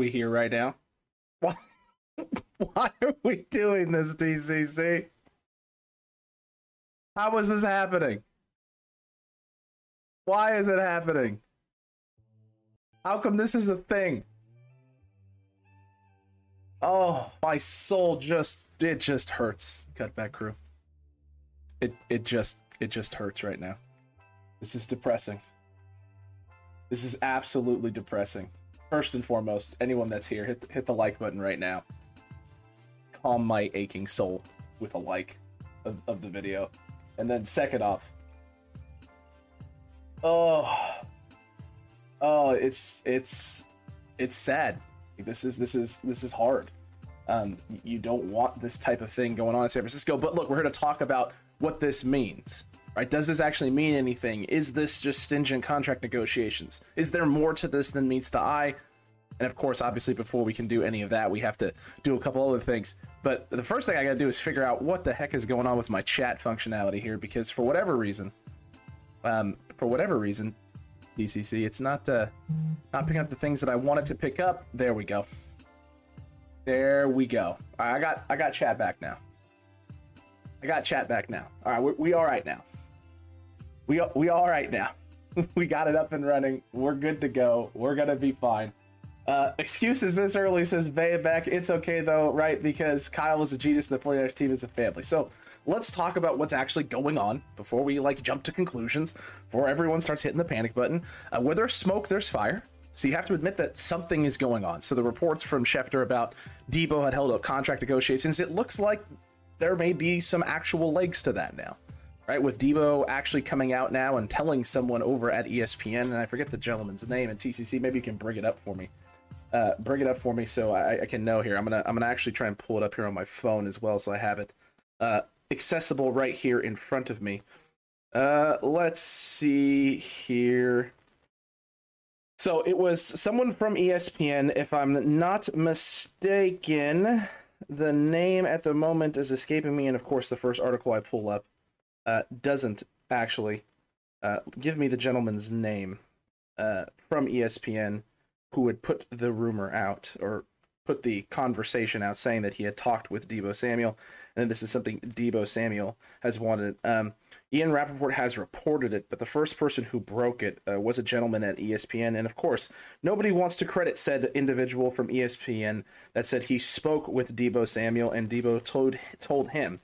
We here right now? Why, why are we doing this, TCC? How is this happening? Why is it happening? How come this is a thing? Oh, my soul just it just hurts. Cutback crew. It it just it just hurts right now. This is depressing. This is absolutely depressing. First and foremost, anyone that's here, hit hit the like button right now. Calm my aching soul with a like of, of the video. And then second off, oh, oh, it's it's it's sad. This is this is this is hard. Um, you don't want this type of thing going on in San Francisco. But look, we're here to talk about what this means. Right? Does this actually mean anything? Is this just stingent contract negotiations? Is there more to this than meets the eye? And of course, obviously, before we can do any of that, we have to do a couple other things. But the first thing I got to do is figure out what the heck is going on with my chat functionality here, because for whatever reason, um, for whatever reason, TCC, it's not uh, not picking up the things that I wanted to pick up. There we go. There we go. I got I got chat back now. I got chat back now. All right, we, we all right now. We we all right now. we got it up and running. We're good to go. We're gonna be fine. Uh, excuses this early says back. It's okay though, right? Because Kyle is a genius. And the 49ers team is a family. So let's talk about what's actually going on before we like jump to conclusions. Before everyone starts hitting the panic button. Uh, where there's smoke, there's fire. So you have to admit that something is going on. So the reports from Schefter about Deebo had held up contract negotiations. It looks like there may be some actual legs to that now. Right, with Deebo actually coming out now and telling someone over at ESPN, and I forget the gentleman's name, and TCC, maybe you can bring it up for me uh, bring it up for me so I, I, can know here. I'm gonna I'm gonna actually try and pull it up here on my phone as well, so I have it uh, accessible right here in front of me. Uh, let's see here. So it was someone from ESPN, if I'm not mistaken. The name at the moment is escaping me, and of course, the first article I pull up uh, doesn't actually uh, give me the gentleman's name. uh, from ESPN who had put the rumor out or put the conversation out saying that he had talked with Deebo Samuel and this is something Deebo Samuel has wanted. Um, Ian Rapoport has reported it, but the first person who broke it uh, was a gentleman at ESPN. And of course, nobody wants to credit said individual from ESPN that said he spoke with Deebo Samuel and Deebo told, told him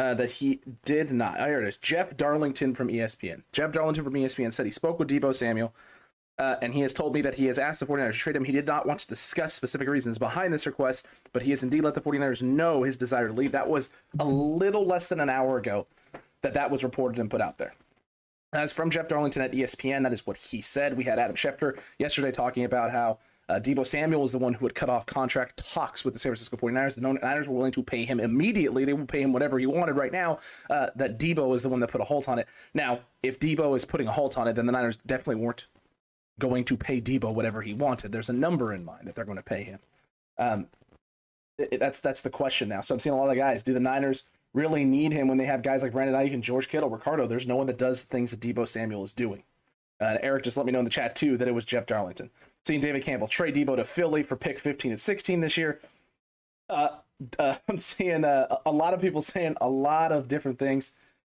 uh, that he did not. Oh, here it is. Jeff Darlington from ESPN. Jeff Darlington from ESPN said he spoke with Deebo Samuel uh, and he has told me that he has asked the 49ers to trade him. He did not want to discuss specific reasons behind this request, but he has indeed let the 49ers know his desire to leave. That was a little less than an hour ago that that was reported and put out there. That's from Jeff Darlington at ESPN. That is what he said. We had Adam Schefter yesterday talking about how uh, Deebo Samuel is the one who had cut off contract talks with the San Francisco 49ers. The Niners were willing to pay him immediately. They will pay him whatever he wanted right now. Uh, that Deebo is the one that put a halt on it. Now, if Deebo is putting a halt on it, then the Niners definitely weren't going to pay Deebo whatever he wanted. There's a number in mind that they're going to pay him. Um, it, that's that's the question now. So I'm seeing a lot of guys. Do the Niners really need him when they have guys like Brandon Aiyuk and George Kittle, Ricardo? There's no one that does the things that Deebo Samuel is doing. Uh, Eric just let me know in the chat too that it was Jeff Darlington. Seeing David Campbell trade Deebo to Philly for pick 15 and 16 this year. Uh, uh, I'm seeing uh, a lot of people saying a lot of different things.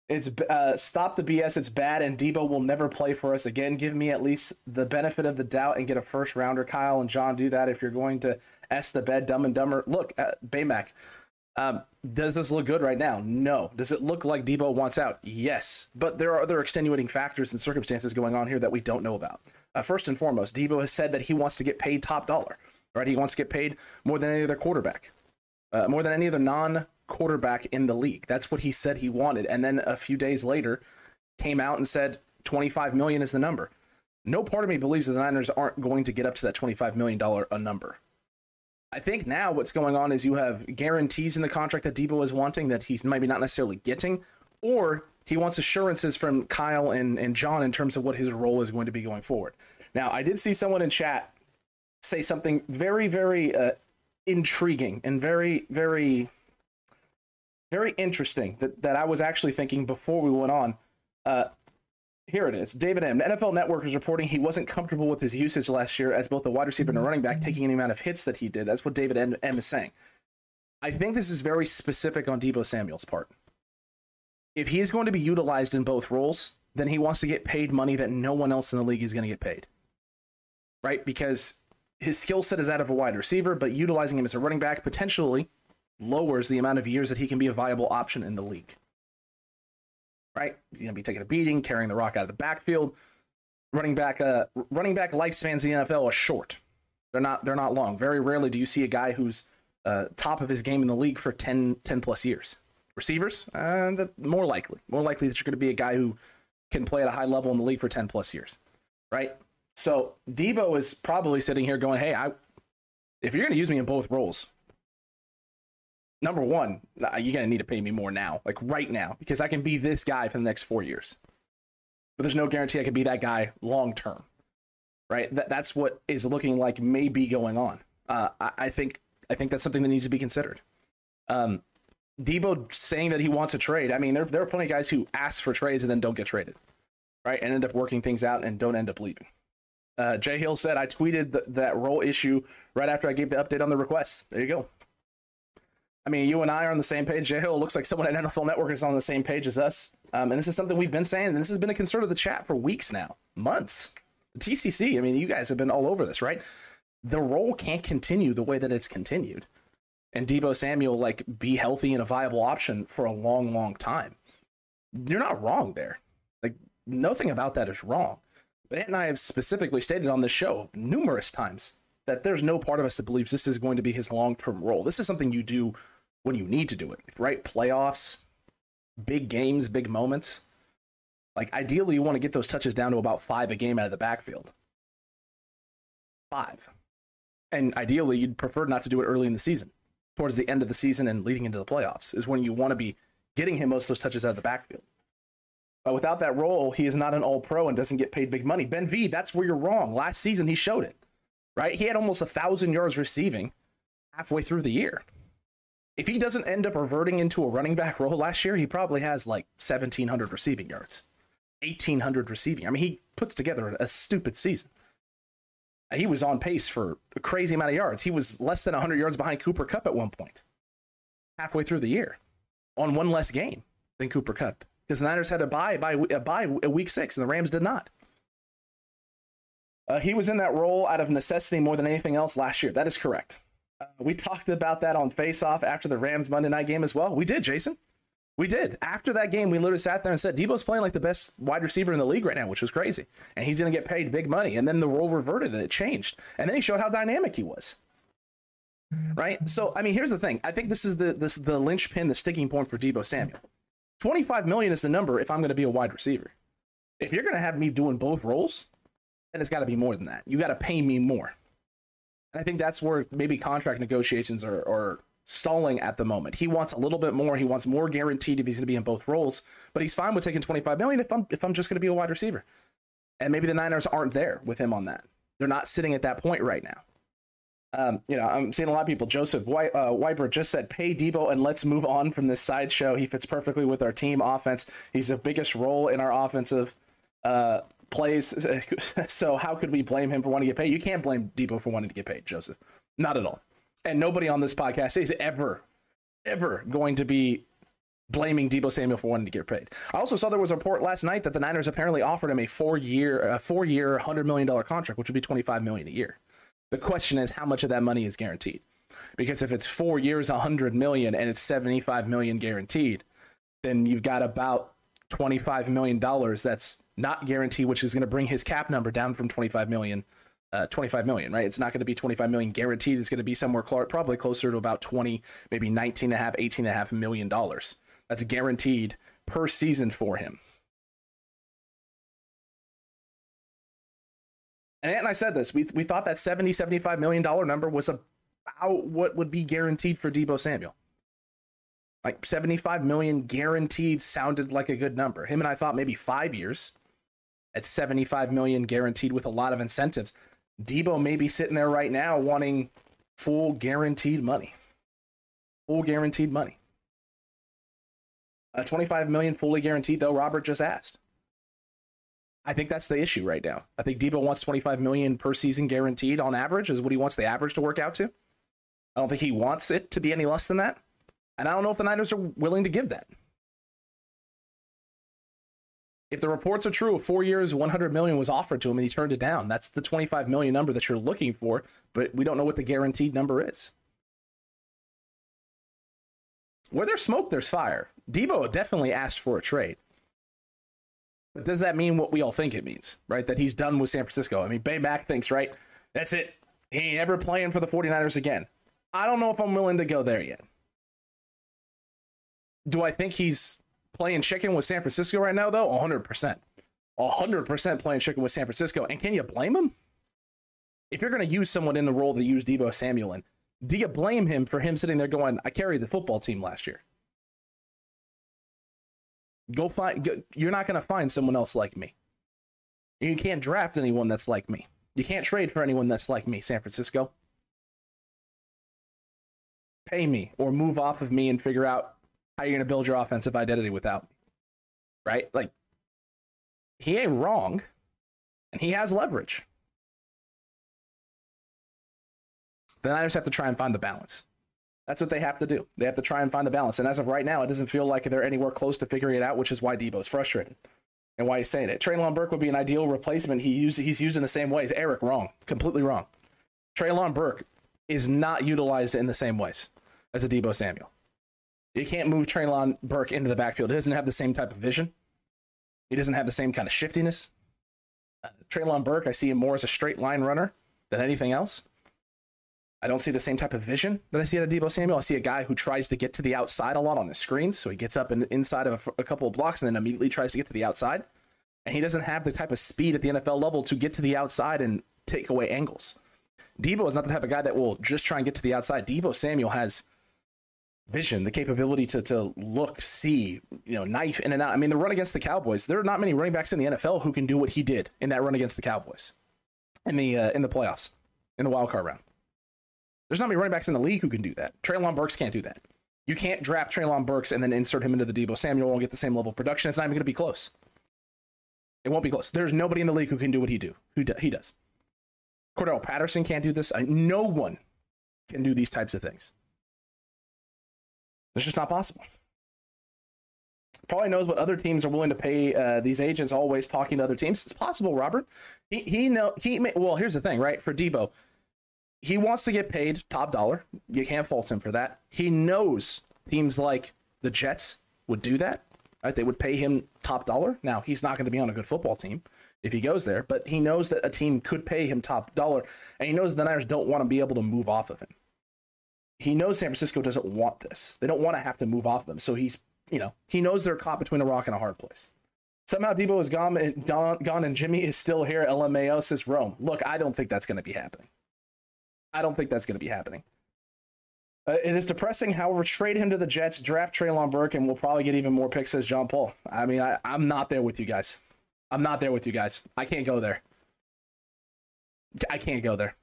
It's uh, stop the BS. It's bad, and Deebo will never play for us again. Give me at least the benefit of the doubt and get a first rounder. Kyle and John do that if you're going to s the bed, dumb and dumber. Look, uh, Baymac, um, does this look good right now? No. Does it look like Deebo wants out? Yes. But there are other extenuating factors and circumstances going on here that we don't know about. Uh, first and foremost, Deebo has said that he wants to get paid top dollar. Right? He wants to get paid more than any other quarterback, uh, more than any other non quarterback in the league. That's what he said he wanted. And then a few days later, came out and said 25 million is the number. No part of me believes that the Niners aren't going to get up to that 25 million dollar a number. I think now what's going on is you have guarantees in the contract that Deebo is wanting that he's maybe not necessarily getting, or he wants assurances from Kyle and, and John in terms of what his role is going to be going forward. Now, I did see someone in chat say something very, very uh, intriguing and very, very very interesting that, that I was actually thinking before we went on. Uh, here it is. David M. NFL Network is reporting he wasn't comfortable with his usage last year as both a wide receiver and a running back, taking any amount of hits that he did. That's what David M. is saying. I think this is very specific on Deebo Samuel's part. If he is going to be utilized in both roles, then he wants to get paid money that no one else in the league is going to get paid. Right? Because his skill set is that of a wide receiver, but utilizing him as a running back potentially lowers the amount of years that he can be a viable option in the league. Right? He's going to be taking a beating, carrying the rock out of the backfield. Running back, uh, running back lifespans in the NFL are short. They're not. They're not long. Very rarely do you see a guy who's uh, top of his game in the league for 10, 10 plus years. Receivers, uh, the, more likely. More likely that you're going to be a guy who can play at a high level in the league for 10 plus years. Right? So Deebo is probably sitting here going, "Hey, I, if you're going to use me in both roles, number one, you're gonna need to pay me more now, like right now, because I can be this guy for the next four years. But there's no guarantee I can be that guy long term, right? That, that's what is looking like may be going on. Uh, I, I, think I think that's something that needs to be considered. Um, Deebo saying that he wants a trade. I mean, there there are plenty of guys who ask for trades and then don't get traded, right? And end up working things out and don't end up leaving. Uh, Jay Hill said, I tweeted the, that role issue right after I gave the update on the request. There you go. I mean, you and I are on the same page. Jay Hill looks like someone at NFL Network is on the same page as us. Um, and this is something we've been saying. And this has been a concern of the chat for weeks now, months. The TCC, I mean, you guys have been all over this, right? The role can't continue the way that it's continued. And Deebo Samuel, like, be healthy and a viable option for a long, long time. You're not wrong there. Like, nothing about that is wrong. But Ant and I have specifically stated on this show numerous times that there's no part of us that believes this is going to be his long term role. This is something you do when you need to do it, right? Playoffs, big games, big moments. Like ideally, you want to get those touches down to about five a game out of the backfield. Five. And ideally, you'd prefer not to do it early in the season. Towards the end of the season and leading into the playoffs is when you want to be getting him most of those touches out of the backfield. But without that role, he is not an all pro and doesn't get paid big money. Ben V, that's where you're wrong. Last season, he showed it, right? He had almost a thousand yards receiving halfway through the year if he doesn't end up reverting into a running back role last year, he probably has like 1,700 receiving yards. 1800 receiving. I mean, he puts together a stupid season. He was on pace for a crazy amount of yards. He was less than 100 yards behind Cooper Kupp at one point, halfway through the year, on one less game than Cooper Kupp because the Niners had to buy by a bye a week six, and the Rams did not. Uh, he was in that role out of necessity more than anything else last year. That is correct. Uh, we talked about that on Face Off after the Rams Monday night game as well. We did, Jason. We did. After that game, we literally sat there and said Deebo's playing like the best wide receiver in the league right now, which was crazy. And he's going to get paid big money. And then the role reverted and it changed. And then he showed how dynamic he was. Right? So, I mean, here's the thing. I think this is the this the linchpin, the sticking point for Deebo Samuel. 25 million is the number if I'm going to be a wide receiver. If you're going to have me doing both roles, then it's got to be more than that. You got to pay me more. And I think that's where maybe contract negotiations are, are stalling at the moment. He wants a little bit more. He wants more guaranteed if he's going to be in both roles, but he's fine with taking 25 million if I'm if I'm just going to be a wide receiver. And maybe the Niners aren't there with him on that. They're not sitting at that point right now. Um, you know, I'm seeing a lot of people. Joseph White, uh, just said, "Pay Deebo and let's move on from this sideshow. He fits perfectly with our team offense. He's the biggest role in our offensive uh, plays. so how could we blame him for wanting to get paid? You can't blame Deebo for wanting to get paid, Joseph. Not at all. And nobody on this podcast is ever, ever going to be blaming Deebo Samuel for wanting to get paid. I also saw there was a report last night that the Niners apparently offered him a four-year, a four-year, hundred million dollar contract, which would be twenty-five million a year. The question is how much of that money is guaranteed? Because if it's four years, 100 million, and it's 75 million guaranteed, then you've got about 25 million dollars that's not guaranteed, which is going to bring his cap number down from 25 million. Uh, 25 million, right? It's not going to be 25 million guaranteed. It's going to be somewhere cl- probably closer to about 20, maybe 19 and a half, 18 and a half million dollars. That's guaranteed per season for him. And and I said this, we, we thought that 70, 75 million dollar number was about what would be guaranteed for Deebo Samuel. Like 75 million guaranteed sounded like a good number. Him and I thought maybe five years at 75 million guaranteed with a lot of incentives. Deebo may be sitting there right now wanting full guaranteed money. Full guaranteed money. Uh, 25 million fully guaranteed, though, Robert just asked. I think that's the issue right now. I think Deebo wants 25 million per season guaranteed on average is what he wants the average to work out to. I don't think he wants it to be any less than that. And I don't know if the Niners are willing to give that. If the reports are true, four years, 100 million was offered to him and he turned it down. That's the 25 million number that you're looking for, but we don't know what the guaranteed number is. Where there's smoke, there's fire. Deebo definitely asked for a trade. But does that mean what we all think it means, right? That he's done with San Francisco? I mean, Bay Mac thinks, right? That's it. He ain't ever playing for the 49ers again. I don't know if I'm willing to go there yet. Do I think he's playing chicken with San Francisco right now, though? 100%. 100% playing chicken with San Francisco. And can you blame him? If you're going to use someone in the role that used Deebo Samuel in, do you blame him for him sitting there going, I carried the football team last year? Go find. Go, you're not going to find someone else like me. You can't draft anyone that's like me. You can't trade for anyone that's like me, San Francisco. Pay me or move off of me and figure out how are you're going to build your offensive identity without me. Right? Like, he ain't wrong, and he has leverage. The Niners have to try and find the balance. That's what they have to do. They have to try and find the balance. And as of right now, it doesn't feel like they're anywhere close to figuring it out, which is why Deebo's frustrated and why he's saying it. Treylon Burke would be an ideal replacement. He use, he's used in the same ways. Eric, wrong. Completely wrong. Treylon Burke is not utilized in the same ways as a Deebo Samuel. You can't move Treylon Burke into the backfield. He doesn't have the same type of vision. He doesn't have the same kind of shiftiness. Uh, Treylon Burke, I see him more as a straight line runner than anything else. I don't see the same type of vision that I see at a Deebo Samuel. I see a guy who tries to get to the outside a lot on the screens. So he gets up in, inside of a, a couple of blocks and then immediately tries to get to the outside. And he doesn't have the type of speed at the NFL level to get to the outside and take away angles. Deebo is not the type of guy that will just try and get to the outside. Deebo Samuel has vision, the capability to to look, see, you know, knife in and out. I mean, the run against the Cowboys, there are not many running backs in the NFL who can do what he did in that run against the Cowboys in the uh, in the playoffs in the wild card round. There's not many running backs in the league who can do that. Treylon Burks can't do that. You can't draft Treylon Burks and then insert him into the Deebo Samuel and get the same level of production. It's not even going to be close. It won't be close. There's nobody in the league who can do what he do. Who do, he does. Cordell Patterson can't do this. I, no one can do these types of things. It's just not possible. Probably knows what other teams are willing to pay uh, these agents. Always talking to other teams. It's possible, Robert. He he know he. May, well, here's the thing, right? For Deebo, he wants to get paid top dollar. You can't fault him for that. He knows teams like the Jets would do that. Right? They would pay him top dollar. Now he's not going to be on a good football team if he goes there, but he knows that a team could pay him top dollar, and he knows the Niners don't want to be able to move off of him. He knows San Francisco doesn't want this. They don't want to have to move off of him. So he's, you know, he knows they're caught between a rock and a hard place. Somehow Deebo is gone and, Don, gone and Jimmy is still here. LMAO says Rome. Look, I don't think that's going to be happening. I don't think that's going to be happening. Uh, it is depressing. However, trade him to the Jets, draft Treylon Burke, and we'll probably get even more picks, says John Paul. I mean, I, I'm not there with you guys. I'm not there with you guys. I can't go there. I can't go there.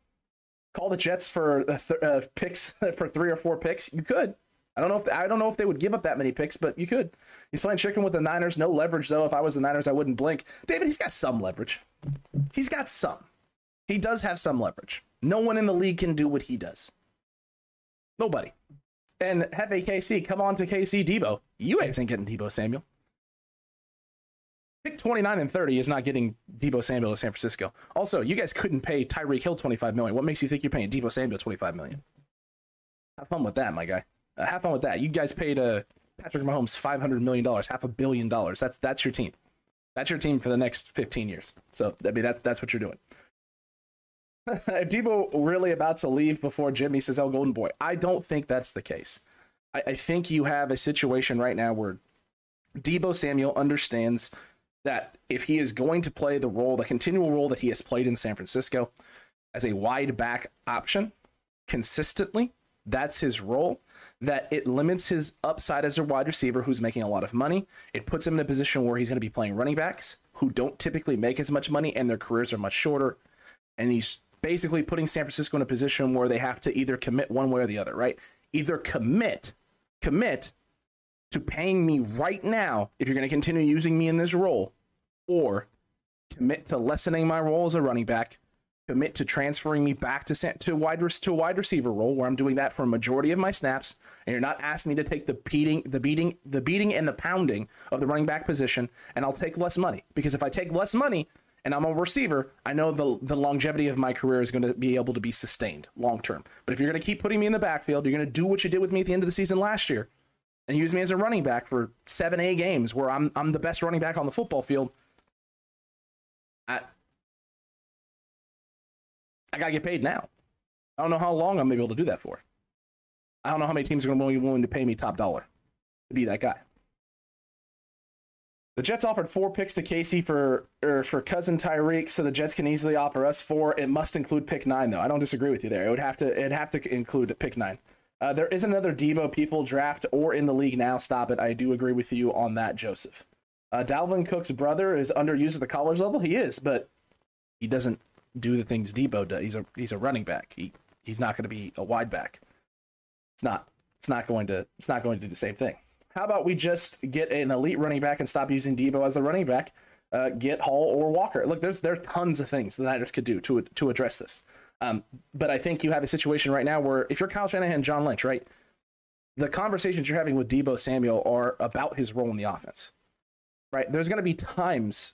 Call the Jets for th- uh, picks for three or four picks. You could. I don't know if I don't know if they would give up that many picks, but you could. He's playing chicken with the Niners. No leverage though. If I was the Niners, I wouldn't blink. David, he's got some leverage. He's got some. He does have some leverage. No one in the league can do what he does. Nobody. And Hefe KC, come on to KC Deebo. You ain't getting Deebo Samuel. Pick 29 and 30 is not getting Deebo Samuel to San Francisco. Also, you guys couldn't pay Tyreek Hill 25 million. What makes you think you're paying Deebo Samuel 25 million? Have fun with that, my guy. Uh, have fun with that. You guys paid uh, Patrick Mahomes 500 million dollars, half a billion dollars. That's that's your team. That's your team for the next 15 years. So I mean that's that's what you're doing. if Deebo really about to leave before Jimmy says, "Oh, Golden Boy," I don't think that's the case. I, I think you have a situation right now where Deebo Samuel understands that if he is going to play the role, the continual role that he has played in San Francisco as a wide back option consistently, that's his role. That it limits his upside as a wide receiver who's making a lot of money. It puts him in a position where he's going to be playing running backs who don't typically make as much money and their careers are much shorter. And he's basically putting San Francisco in a position where they have to either commit one way or the other, right? Either commit, commit to paying me right now if you're going to continue using me in this role, or commit to lessening my role as a running back, commit to transferring me back to to wide to a wide receiver role where I'm doing that for a majority of my snaps, and you're not asking me to take the beating, the beating, the beating and the pounding of the running back position, and I'll take less money because if I take less money and I'm a receiver, I know the the longevity of my career is going to be able to be sustained long term. But if you're going to keep putting me in the backfield, you're going to do what you did with me at the end of the season last year and use me as a running back for seven, A games where I'm I'm the best running back on the football field. I I gotta get paid now. I don't know how long I'm gonna be able to do that for. I don't know how many teams are to be willing to pay me top dollar to be that guy. The Jets offered four picks to KC for or for cousin Tyreek, so the Jets can easily offer us four. It must include pick nine, though. I don't disagree with you there. It would have to it'd have to include pick nine. Uh, there is another Deebo people draft or in the league now. Stop it. I do agree with you on that, Joseph. Uh, Dalvin Cook's brother is underused at the college level. He is, but he doesn't do the things Deebo does. He's a he's a running back. He he's not going to be a wide back. It's not it's not going to it's not going to do the same thing. How about we just get an elite running back and stop using Deebo as the running back? Uh, get Hall or Walker. Look, there's there's tons of things the Niners could do to to address this. Um, but I think you have a situation right now where if you're Kyle Shanahan, John Lynch, right, the conversations you're having with Deebo Samuel are about his role in the offense, right? There's going to be times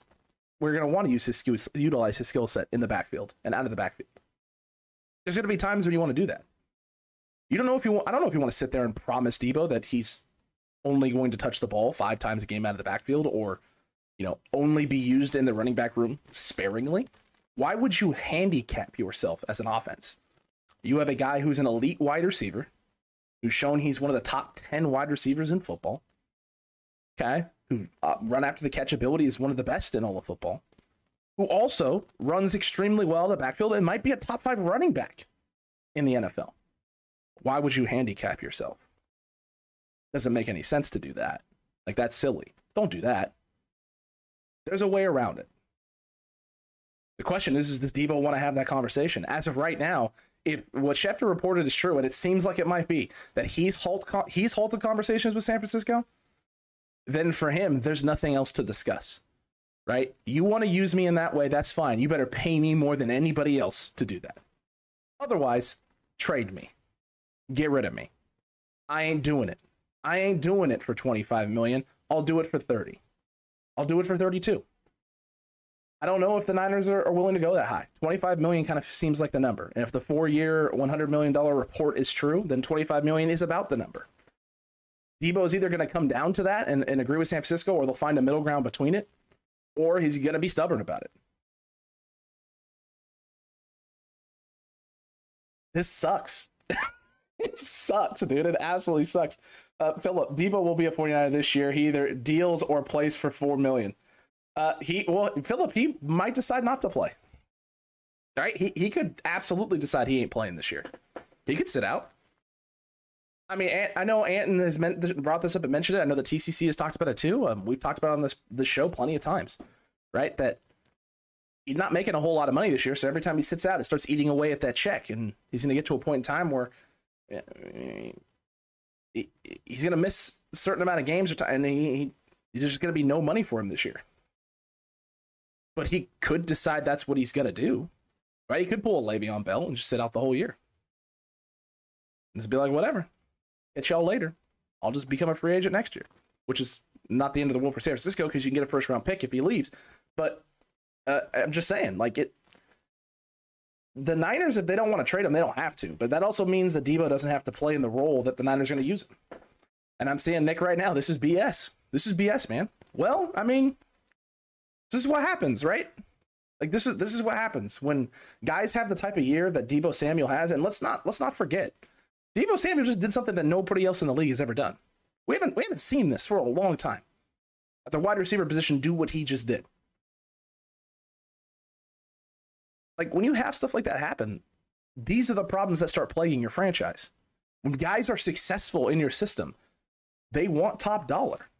where you're going to want to use his skills, utilize his skill set in the backfield and out of the backfield. There's going to be times when you want to do that. You don't know if you want. I don't know if you want to sit there and promise Deebo that he's only going to touch the ball five times a game out of the backfield, or you know, only be used in the running back room sparingly why would you handicap yourself as an offense? You have a guy who's an elite wide receiver, who's shown he's one of the top 10 wide receivers in football. Okay. Who uh, run after the catch ability is one of the best in all of football. Who also runs extremely well in the backfield and might be a top five running back in the NFL. Why would you handicap yourself? Doesn't make any sense to do that. Like, that's silly. Don't do that. There's a way around it. The question is, is does Deebo want to have that conversation? As of right now, if what Schefter reported is true, and it seems like it might be, that he's halt he's halted conversations with San Francisco, then for him, there's nothing else to discuss. right? You want to use me in that way, that's fine. You better pay me more than anybody else to do that. Otherwise, trade me. Get rid of me. I ain't doing it. I ain't doing it for 25 million. I'll do it for 30. I'll do it for 32. I don't know if the Niners are, are willing to go that high. 25 million kind of seems like the number. And if the four year, $100 million report is true, then 25 million is about the number. Deebo is either going to come down to that and, and agree with San Francisco, or they'll find a middle ground between it, or he's going to be stubborn about it. This sucks. it sucks, dude. It absolutely sucks. Uh, Philip, Deebo will be a 49er this year. He either deals or plays for four million. Uh, he well, Philip, he might decide not to play. Right? He he could absolutely decide he ain't playing this year. He could sit out. I mean, I know Anton has meant, brought this up and mentioned it. I know the TCC has talked about it too. Um, we've talked about on this this show plenty of times, right? That he's not making a whole lot of money this year, so every time he sits out, it starts eating away at that check, and he's going to get to a point in time where he's going to miss a certain amount of games, or time, and he, he, there's just going to be no money for him this year. But he could decide that's what he's going to do, right? He could pull a Le'Veon Bell and just sit out the whole year. And just be like, whatever, catch y'all later. I'll just become a free agent next year, which is not the end of the world for San Francisco because you can get a first round pick if he leaves. But uh, I'm just saying, like it. The Niners, if they don't want to trade him, they don't have to. But that also means that Deebo doesn't have to play in the role that the Niners are going to use him. And I'm seeing Nick right now. This is BS. This is BS, man. Well, I mean, this is what happens, right? Like this is this is what happens when guys have the type of year that Deebo Samuel has, and let's not let's not forget, Deebo Samuel just did something that nobody else in the league has ever done. We haven't we haven't seen this for a long time. At the wide receiver position, do what he just did. Like when you have stuff like that happen, these are the problems that start plaguing your franchise. When guys are successful in your system, they want top dollar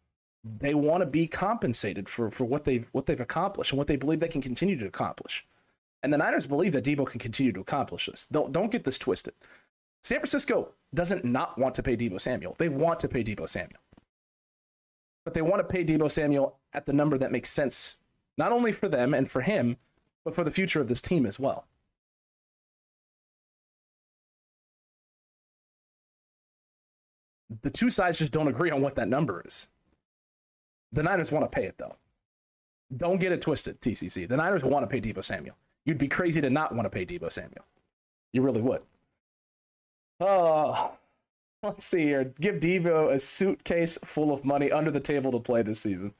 they want to be compensated for for what they've what they've accomplished and what they believe they can continue to accomplish. And the Niners believe that Deebo can continue to accomplish this. Don't don't get this twisted. San Francisco doesn't not want to pay Deebo Samuel. They want to pay Deebo Samuel. But they want to pay Deebo Samuel at the number that makes sense, not only for them and for him, but for the future of this team as well. The two sides just don't agree on what that number is. The Niners want to pay it though. Don't get it twisted, TCC. The Niners want to pay Deebo Samuel. You'd be crazy to not want to pay Deebo Samuel. You really would. Oh, let's see here. Give Deebo a suitcase full of money under the table to play this season.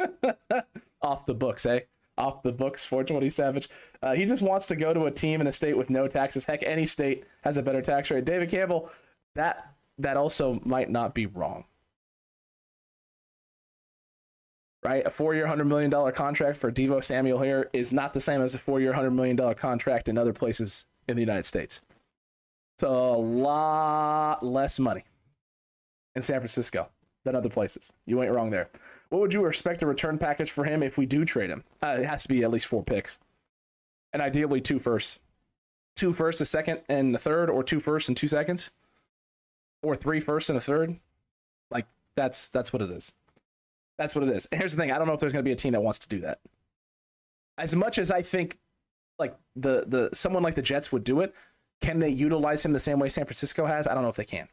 Off the books, eh? Off the books, 420 Savage. Uh, he just wants to go to a team in a state with no taxes. Heck, any state has a better tax rate. David Campbell, that that also might not be wrong. Right? A four year, $100 million contract for Deebo Samuel here is not the same as a four year, $100 million contract in other places in the United States. It's a lot less money in San Francisco than other places. You ain't wrong there. What would you expect a return package for him if we do trade him? Uh, it has to be at least four picks, and ideally two firsts. Two firsts, a second, and a third, or two firsts and two seconds, or three firsts and a third. Like that's that's what it is. That's what it is. And here's the thing: I don't know if there's going to be a team that wants to do that. As much as I think, like the the someone like the Jets would do it, can they utilize him the same way San Francisco has? I don't know if they can.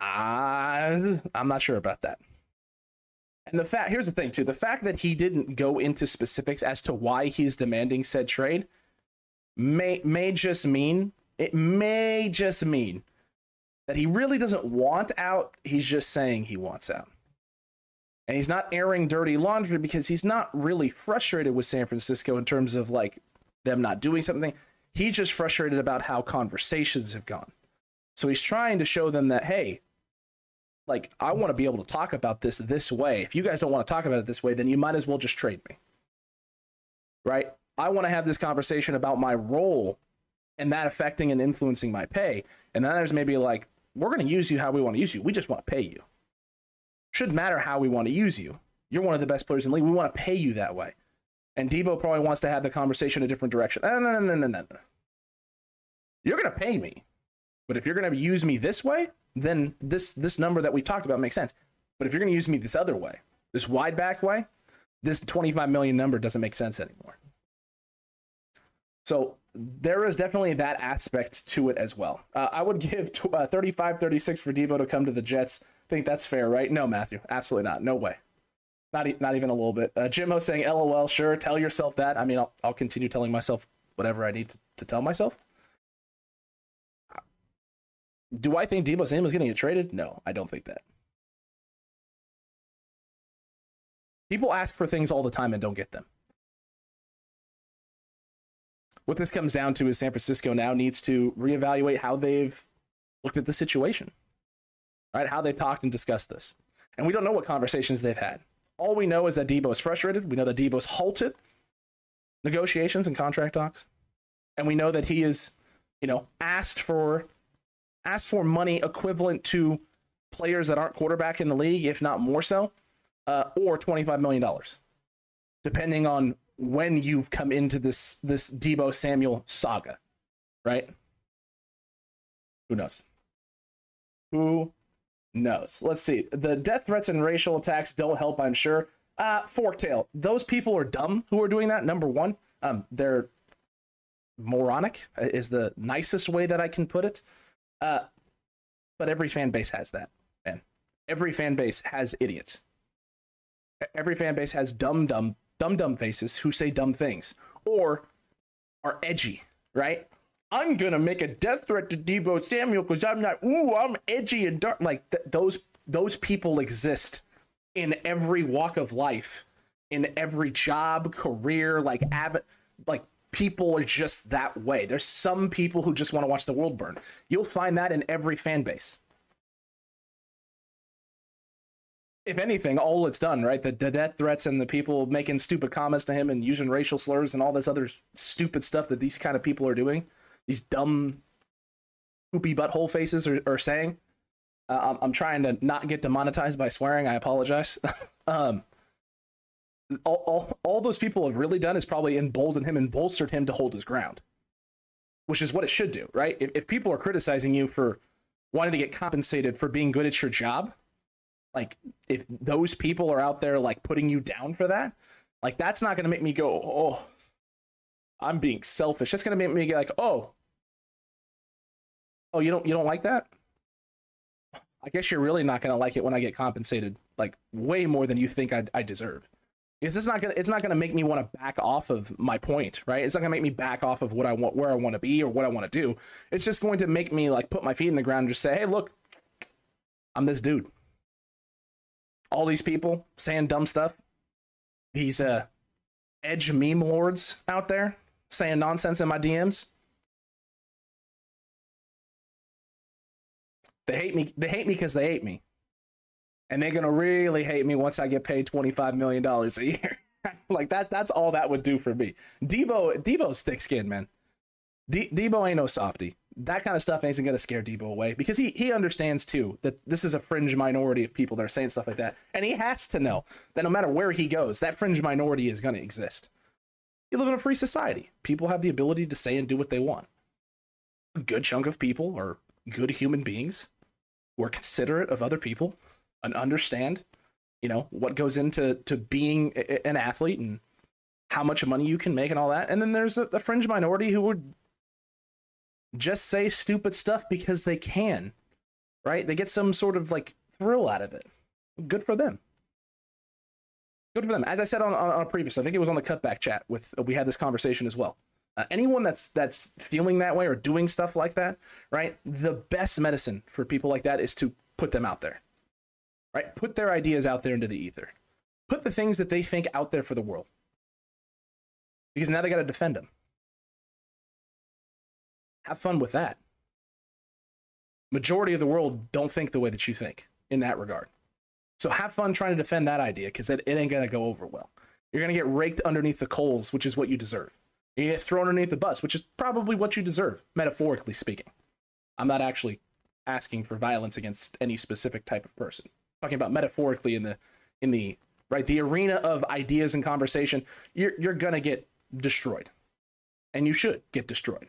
I I'm not sure about that. And the fact here's the thing too: the fact that he didn't go into specifics as to why he's demanding said trade may may just mean it may just mean that he really doesn't want out. He's just saying he wants out. And he's not airing dirty laundry because he's not really frustrated with San Francisco in terms of like them not doing something. He's just frustrated about how conversations have gone. So he's trying to show them that, hey, like, I want to be able to talk about this this way. If you guys don't want to talk about it this way, then you might as well just trade me. Right? I want to have this conversation about my role and that affecting and influencing my pay. And then there's maybe like, we're going to use you how we want to use you. We just want to pay you. Shouldn't matter how we want to use you. You're one of the best players in the league. We want to pay you that way. And Deebo probably wants to have the conversation a different direction. No, no, no, no, no, no. You're going to pay me. But if you're going to use me this way, then this this number that we talked about makes sense. But if you're going to use me this other way, this wide back way, this 25 million number doesn't make sense anymore. So there is definitely that aspect to it as well. Uh, I would give t- uh, 35 36 for Deebo to come to the Jets. Think that's fair, right? No, Matthew, absolutely not. No way. Not, e- not even a little bit. Uh, Jimmo saying, LOL, sure, tell yourself that. I mean, I'll, I'll continue telling myself whatever I need to, to tell myself. Do I think Deebo Samuel is going to get traded? No, I don't think that. People ask for things all the time and don't get them. What this comes down to is San Francisco now needs to reevaluate how they've looked at the situation, right? How they've talked and discussed this. And we don't know what conversations they've had. All we know is that Deebo is frustrated. We know that Deebo's halted negotiations and contract talks. And we know that he is, you know, asked for asked for money equivalent to players that aren't quarterback in the league, if not more so, uh, or $25 million, depending on when you've come into this this Deebo Samuel saga, right? Who knows? Who knows? Let's see. The death threats and racial attacks don't help, I'm sure. Uh, Forktail. Those people are dumb who are doing that. Number one, um, they're moronic is the nicest way that I can put it. Uh, but every fan base has that, man. Every fan base has idiots. Every fan base has dumb, dumb, dumb, dumb faces who say dumb things or are edgy, right? I'm gonna make a death threat to Deebo Samuel because I'm not. Ooh, I'm edgy and dark. Like th- those those people exist in every walk of life, in every job, career. Like av- like people are just that way. There's some people who just want to watch the world burn. You'll find that in every fan base. If anything, all it's done, right? The, the death threats and the people making stupid comments to him and using racial slurs and all this other stupid stuff that these kind of people are doing, these dumb, poopy butthole faces are, are saying. Uh, I'm, trying to not get demonetized by swearing. I apologize. um, all, all, all those people have really done is probably emboldened him and bolstered him to hold his ground, which is what it should do, right? If, if people are criticizing you for wanting to get compensated for being good at your job, like if those people are out there like putting you down for that, like that's not going to make me go, oh, I'm being selfish. That's to make me get like, oh, oh, you don't you don't like that? I guess you're really not to like it when I get compensated like way more than you think I, I deserve Is this not gonna it's not gonna make me want to back off of my point, right? It's not gonna make me back off of what I want, where I want to be, or what I want to do. It's just going to make me like put my feet in the ground and just say, "Hey, look, I'm this dude." All these people saying dumb stuff, these uh edge meme lords out there saying nonsense in my DMs. They hate me. They hate me because they hate me and they're gonna really hate me once I get paid twenty five million dollars a year. like that. That's all that would do for me. Deebo, Deebo's thick skin, man. De- Deebo ain't no softy. That kind of stuff isn't gonna scare Deebo away because he he understands too that this is a fringe minority of people that are saying stuff like that, and he has to know that no matter where he goes, that fringe minority is gonna exist. You live in a free society. People have the ability to say and do what they want. A good chunk of people are good human beings who are considerate of other people and understand, you know, what goes into to being an athlete and how much money you can make and all that. And then there's a, a fringe minority who would just say stupid stuff because they can, right? They get some sort of like thrill out of it. Good for them. Good for them. As I said on, on, on a previous, I think it was on the cutback chat with we had this conversation as well. Uh, anyone that's that's feeling that way or doing stuff like that, right? The best medicine for people like that is to put them out there right? Put their ideas out there into the ether. Put the things that they think out there for the world. Because now they got to defend them. Have fun with that. Majority of the world don't think the way that you think in that regard. So have fun trying to defend that idea because it, it ain't going to go over well. You're going to get raked underneath the coals, which is what you deserve. You get thrown underneath the bus, which is probably what you deserve, metaphorically speaking. I'm not actually asking for violence against any specific type of person talking about metaphorically in the in the right the arena of ideas and conversation you're you're gonna get destroyed and you should get destroyed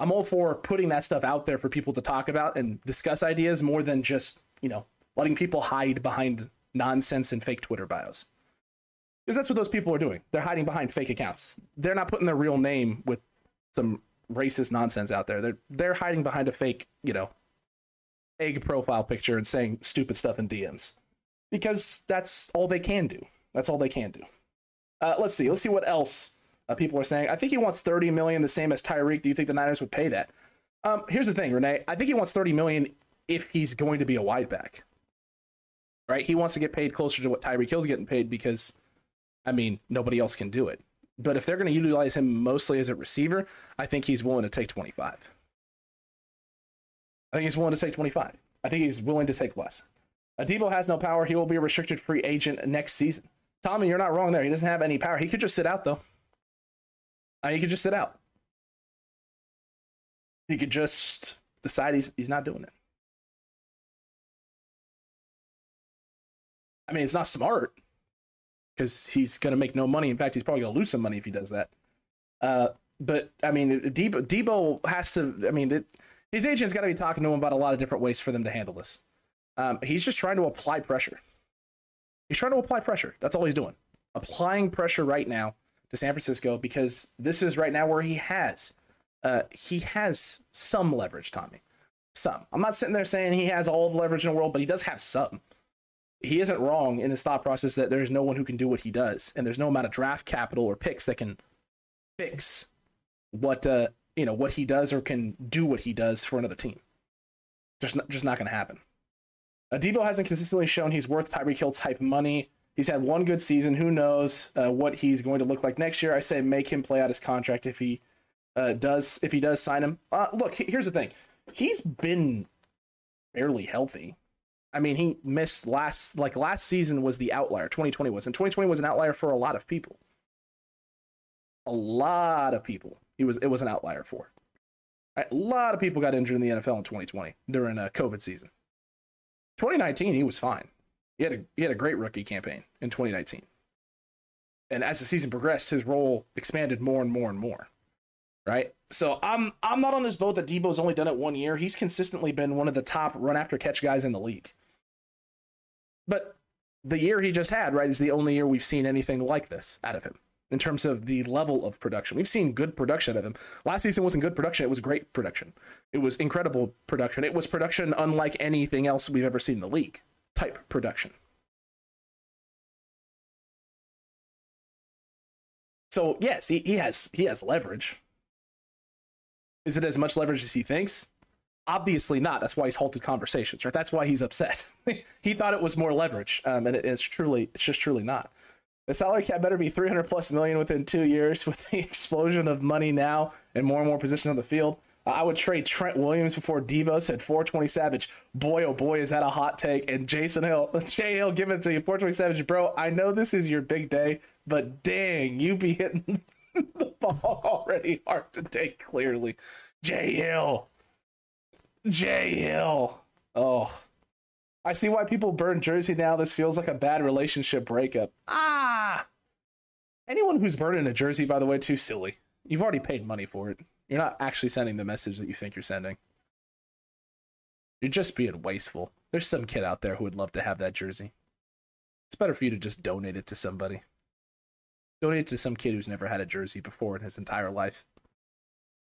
i'm all for putting that stuff out there for people to talk about and discuss ideas more than just you know letting people hide behind nonsense and fake twitter bios Because that's what those people are doing. They're hiding behind fake accounts. They're not putting their real name with some racist nonsense out there. They're they're hiding behind a fake, you know, egg profile picture and saying stupid stuff in DMs. Because that's all they can do. That's all they can do. Uh, let's see. Let's see what else uh, people are saying. I think he wants 30 million, the same as Tyreek. Do you think the Niners would pay that? Um, here's the thing, Renee. I think he wants 30 million if he's going to be a wide back. Right? He wants to get paid closer to what Tyreek Hill's getting paid because, I mean, nobody else can do it. But if they're going to utilize him mostly as a receiver, I think he's willing to take 25. I think he's willing to take 25. I think he's willing to take less. Adebo has no power. He will be a restricted free agent next season. Tommy, you're not wrong there. He doesn't have any power. He could just sit out, though. Mean, he could just sit out. He could just decide he's, he's not doing it. I mean, it's not smart because he's going to make no money. In fact, he's probably going to lose some money if he does that. Uh, but I mean, Deebo, Deebo has to. I mean, it, his agent's got to be talking to him about a lot of different ways for them to handle this. Um, he's just trying to apply pressure. He's trying to apply pressure. That's all he's doing. Applying pressure right now to San Francisco because this is right now where he has uh, he has some leverage, Tommy. Some. I'm not sitting there saying he has all the leverage in the world, but he does have some. He isn't wrong in his thought process that there's no one who can do what he does, and there's no amount of draft capital or picks that can fix what uh, you know what he does or can do what he does for another team. Just not, just not going to happen. Adebo hasn't consistently shown he's worth Tyreek Hill type money. He's had one good season. Who knows uh, what he's going to look like next year? I say make him play out his contract if he uh, does if he does sign him. Uh, look, here's the thing. He's been barely healthy. I mean, he missed last like last season was the outlier. 2020 was, and 2020 was an outlier for a lot of people. A lot of people. He was it was an outlier for. A lot of people got injured in the NFL in 2020 during a COVID season. 2019, he was fine. He had a he had a great rookie campaign in 2019. And as the season progressed, his role expanded more and more and more. Right? So I'm I'm not on this boat that Deebo's only done it one year. He's consistently been one of the top run after catch guys in the league. But the year he just had, right, is the only year we've seen anything like this out of him in terms of the level of production. We've seen good production of him. Last season wasn't good production, it was great production. It was incredible production. It was production unlike anything else we've ever seen in the league type production. So yes, he, he has he has leverage. Is it as much leverage as he thinks? Obviously not. That's why he's halted conversations, right? That's why he's upset. he thought it was more leverage, um, and it, it's truly it's just truly not. The salary cap better be 300 plus million within two years with the explosion of money now and more and more positions on the field. I would trade Trent Williams before Deebo said 420 Savage. Boy, oh boy, is that a hot take. And Jason Hill, Jay Hill, give it to you. 420 Savage, bro. I know this is your big day, but dang, you be hitting the ball already hard to take clearly. Jay Hill. Jay Hill. Oh, I see why people burn Jersey now. This feels like a bad relationship breakup. Ah! Anyone who's burning a jersey, by the way, too silly. You've already paid money for it. You're not actually sending the message that you think you're sending. You're just being wasteful. There's some kid out there who would love to have that jersey. It's better for you to just donate it to somebody. Donate it to some kid who's never had a jersey before in his entire life.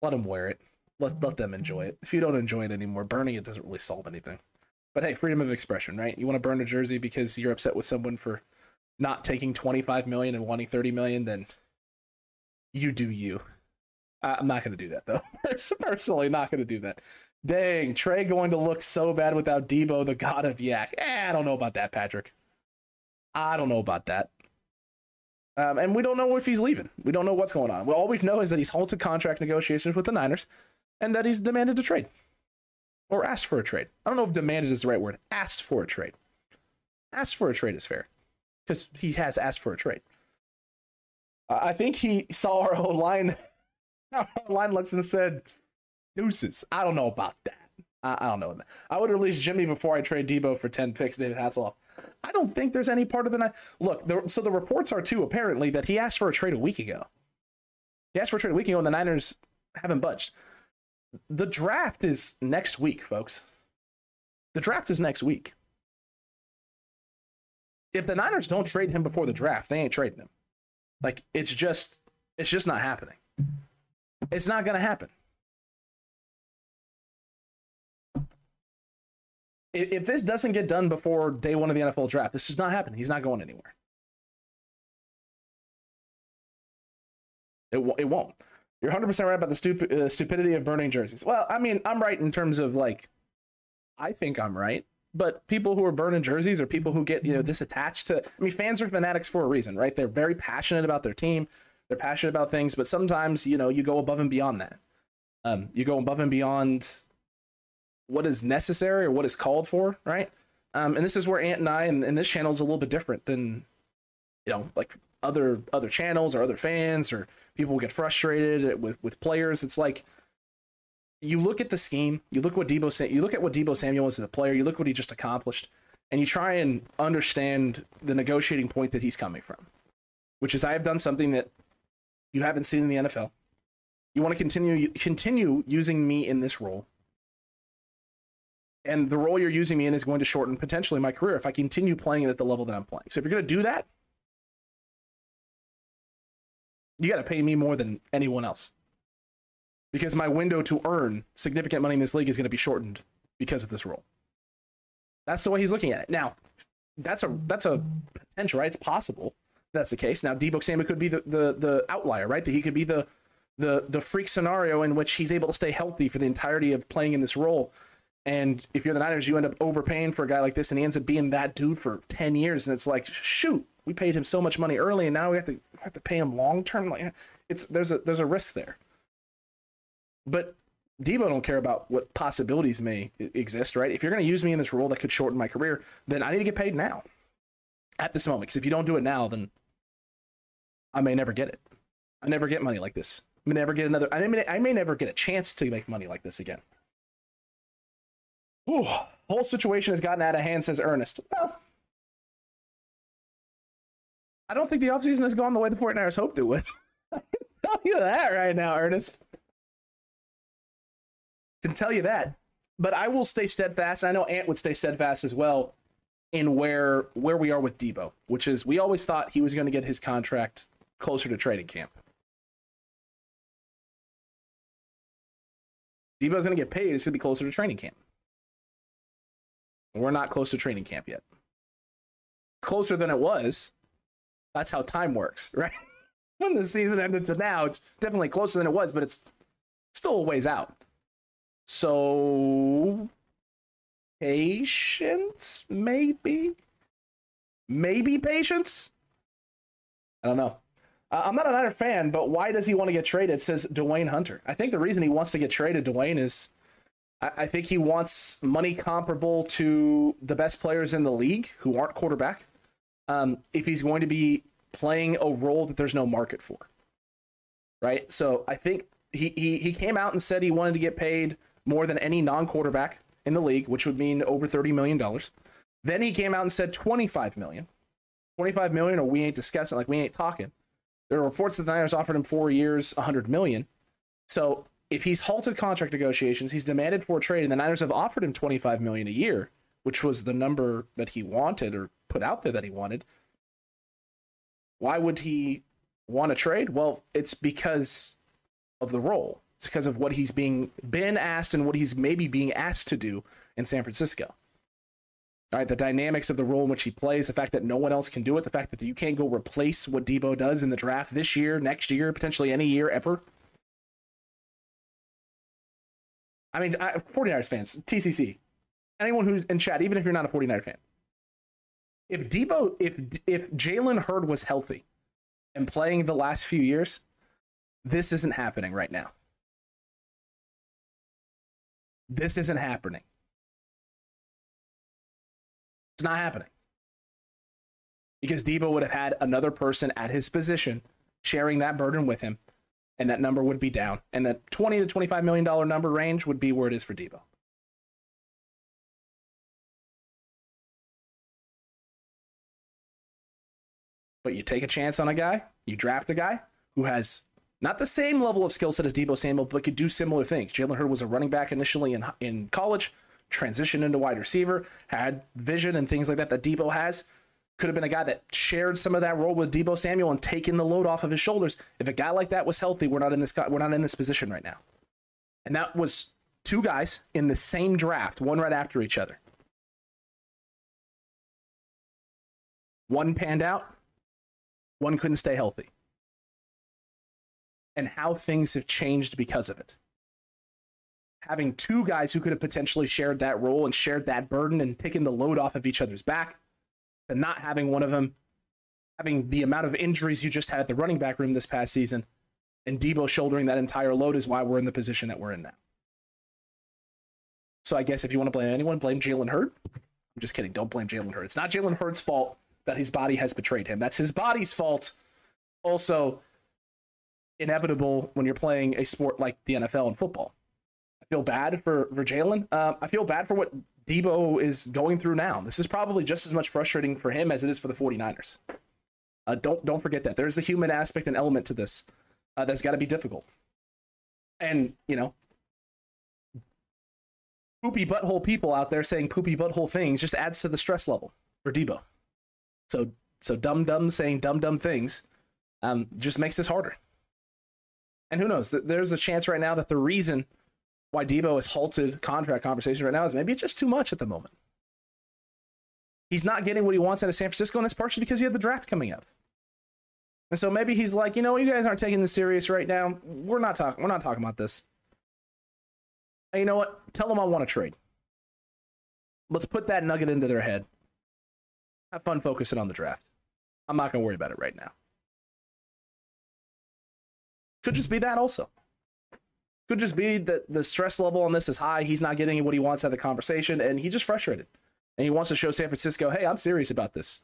Let him wear it. Let, let them enjoy it. If you don't enjoy it anymore, burning it doesn't really solve anything. But hey, freedom of expression, right? You want to burn a jersey because you're upset with someone for not taking 25 million and wanting 30 million, then you do you. I'm not going to do that though. Personally, not going to do that. Dang, Trey going to look so bad without Deebo, the god of YAC. Eh, I don't know about that, Patrick. I don't know about that. Um, and we don't know if he's leaving. We don't know what's going on. All we know is that he's halted contract negotiations with the Niners and that he's demanded a trade or asked for a trade. I don't know if demanded is the right word. Asked for a trade. Asked for a trade is fair because he has asked for a trade. I think he saw our own line. Our line looks and said, "Deuces." I don't know about that. I, I don't know. That. I would release Jimmy before I trade Deebo for ten picks. David Hasselhoff. I don't think there's any part of the night. Look, the, so the reports are too apparently that he asked for a trade a week ago. He asked for a trade a week ago, and the Niners haven't budged the draft is next week, folks. The draft is next week. if the Niners don't trade him before the draft, they ain't trading him. Like it's just it's just not happening. It's not going to happen. If, this doesn't get done before day one of the NFL draft, this is not happening. He's not going anywhere. It, it won't. You're 100% right about the uh, stupidity of burning jerseys. Well, I mean, I'm right in terms of like, I think I'm right. But people who are burning jerseys are people who get you know this attached to. I mean, fans are fanatics for a reason, right? They're very passionate about their team. They're passionate about things, but sometimes you know you go above and beyond that. Um, you go above and beyond what is necessary or what is called for, right? Um, and this is where Ant and I and, and this channel is a little bit different than you know like other other channels or other fans or people get frustrated with with players. It's like you look at the scheme, you look what Deebo you look at what Deebo Samuel is as a player, you look what he just accomplished, and you try and understand the negotiating point that he's coming from, which is I have done something that you haven't seen in the NFL. You want to continue continue using me in this role. And the role you're using me in is going to shorten potentially my career if I continue playing it at the level that I'm playing. So if you're going to do that, you got to pay me more than anyone else because my window to earn significant money in this league is going to be shortened because of this rule. That's the way he's looking at it. Now, that's a that's a potential, right? It's possible that's the case. Now, Deebo Samuel could be the, the the outlier, right? That he could be the the the freak scenario in which he's able to stay healthy for the entirety of playing in this role. And if you're the Niners, you end up overpaying for a guy like this, and he ends up being that dude for ten years. And it's like, shoot, we paid him so much money early, and now we have to have to pay him long term. Like it's there's a there's a risk there. But Deebo don't care about what possibilities may exist, right? If you're going to use me in this role that could shorten my career, then I need to get paid now, at this moment. Because if you don't do it now, then I may never get it. I never get money like this. I may never get another. I may I may never get a chance to make money like this again. Whew, whole situation has gotten out of hand, says Ernest. Well, I don't think the offseason has gone the way the 49ers hoped it would. I can tell you that right now, Ernest. I can tell you that. But I will stay steadfast. I know Ant would stay steadfast as well in where where we are with Deebo, which is we always thought he was going to get his contract closer to training camp. Deebo's going to get paid. It's going to be closer to training camp. We're not close to training camp yet. Closer than it was, that's how time works, right? when the season ended to now, it's definitely closer than it was, but it's still a ways out. So patience, maybe, maybe patience. I don't know. Uh, I'm not a Niner fan, but why does he want to get traded? Says Dwayne Hunter. I think the reason he wants to get traded, Dwayne, is I, think he wants money comparable to the best players in the league who aren't quarterback um, if he's going to be playing a role that there's no market for. Right. So I think he, he, he came out and said he wanted to get paid more than any non quarterback in the league, which would mean over $30 million. Then he came out and said 25 million. 25 million, or we ain't discussing, like we ain't talking. There are reports that the Niners offered him four years, 100 million. So if he's halted contract negotiations, he's demanded for a trade, and the Niners have offered him 25 million a year, which was the number that he wanted or put out there that he wanted. Why would he want to trade? Well, it's because of the role. It's because of what he's being been asked and what he's maybe being asked to do in San Francisco. All right, the dynamics of the role in which he plays, the fact that no one else can do it, the fact that you can't go replace what Deebo does in the draft this year, next year, potentially any year ever. I mean, I, 49ers fans, TCC, anyone who's in chat, even if you're not a 49er fan, if Deebo, if if Jalen Hurd was healthy and playing the last few years, this isn't happening right now. This isn't happening. It's not happening. Because Deebo would have had another person at his position sharing that burden with him, and that number would be down. And that 20 to 25 million dollar number range would be where it is for Deebo. But you take a chance on a guy, you draft a guy who has not the same level of skill set as Deebo Samuel, but could do similar things. Jalen Hurd was a running back initially in in college, transitioned into wide receiver, had vision and things like that that Deebo has. Could have been a guy that shared some of that role with Deebo Samuel and taken the load off of his shoulders. If a guy like that was healthy, we're not in this we're not in this position right now. And that was two guys in the same draft, one right after each other. One panned out, one couldn't stay healthy. And how things have changed because of it. Having two guys who could have potentially shared that role and shared that burden and taken the load off of each other's back, and not having one of them having the amount of injuries you just had at the running back room this past season, and Deebo shouldering that entire load is why we're in the position that we're in now. So I guess if you want to blame anyone, blame Jalen Hurd. I'm just kidding. Don't blame Jalen Hurd. It's not Jalen Hurd's fault that his body has betrayed him. That's his body's fault. Also, inevitable when you're playing a sport like the NFL and football. I feel bad for for Jalen. Uh, I feel bad for what Deebo is going through now. This is probably just as much frustrating for him as it is for the 49ers. Uh, don't don't forget that there's the human aspect and element to this uh, that's got to be difficult. And you know, poopy butthole people out there saying poopy butthole things just adds to the stress level for Deebo. So so dumb dumb saying dumb dumb things um, just makes this harder. And who knows? There's a chance right now that the reason why Deebo has halted contract conversations right now is maybe it's just too much at the moment. He's not getting what he wants out of San Francisco, and that's partially because he had the draft coming up. And so maybe he's like, you know, you guys aren't taking this serious right now. We're not talking. We're not talking about this. And you know what? Tell them I want to trade. Let's put that nugget into their head. Have fun focusing on the draft. I'm not going to worry about it right now. Could just be that also. Could just be that the stress level on this is high. He's not getting what he wants out of the conversation, and he's just frustrated. And he wants to show San Francisco, hey, I'm serious about this.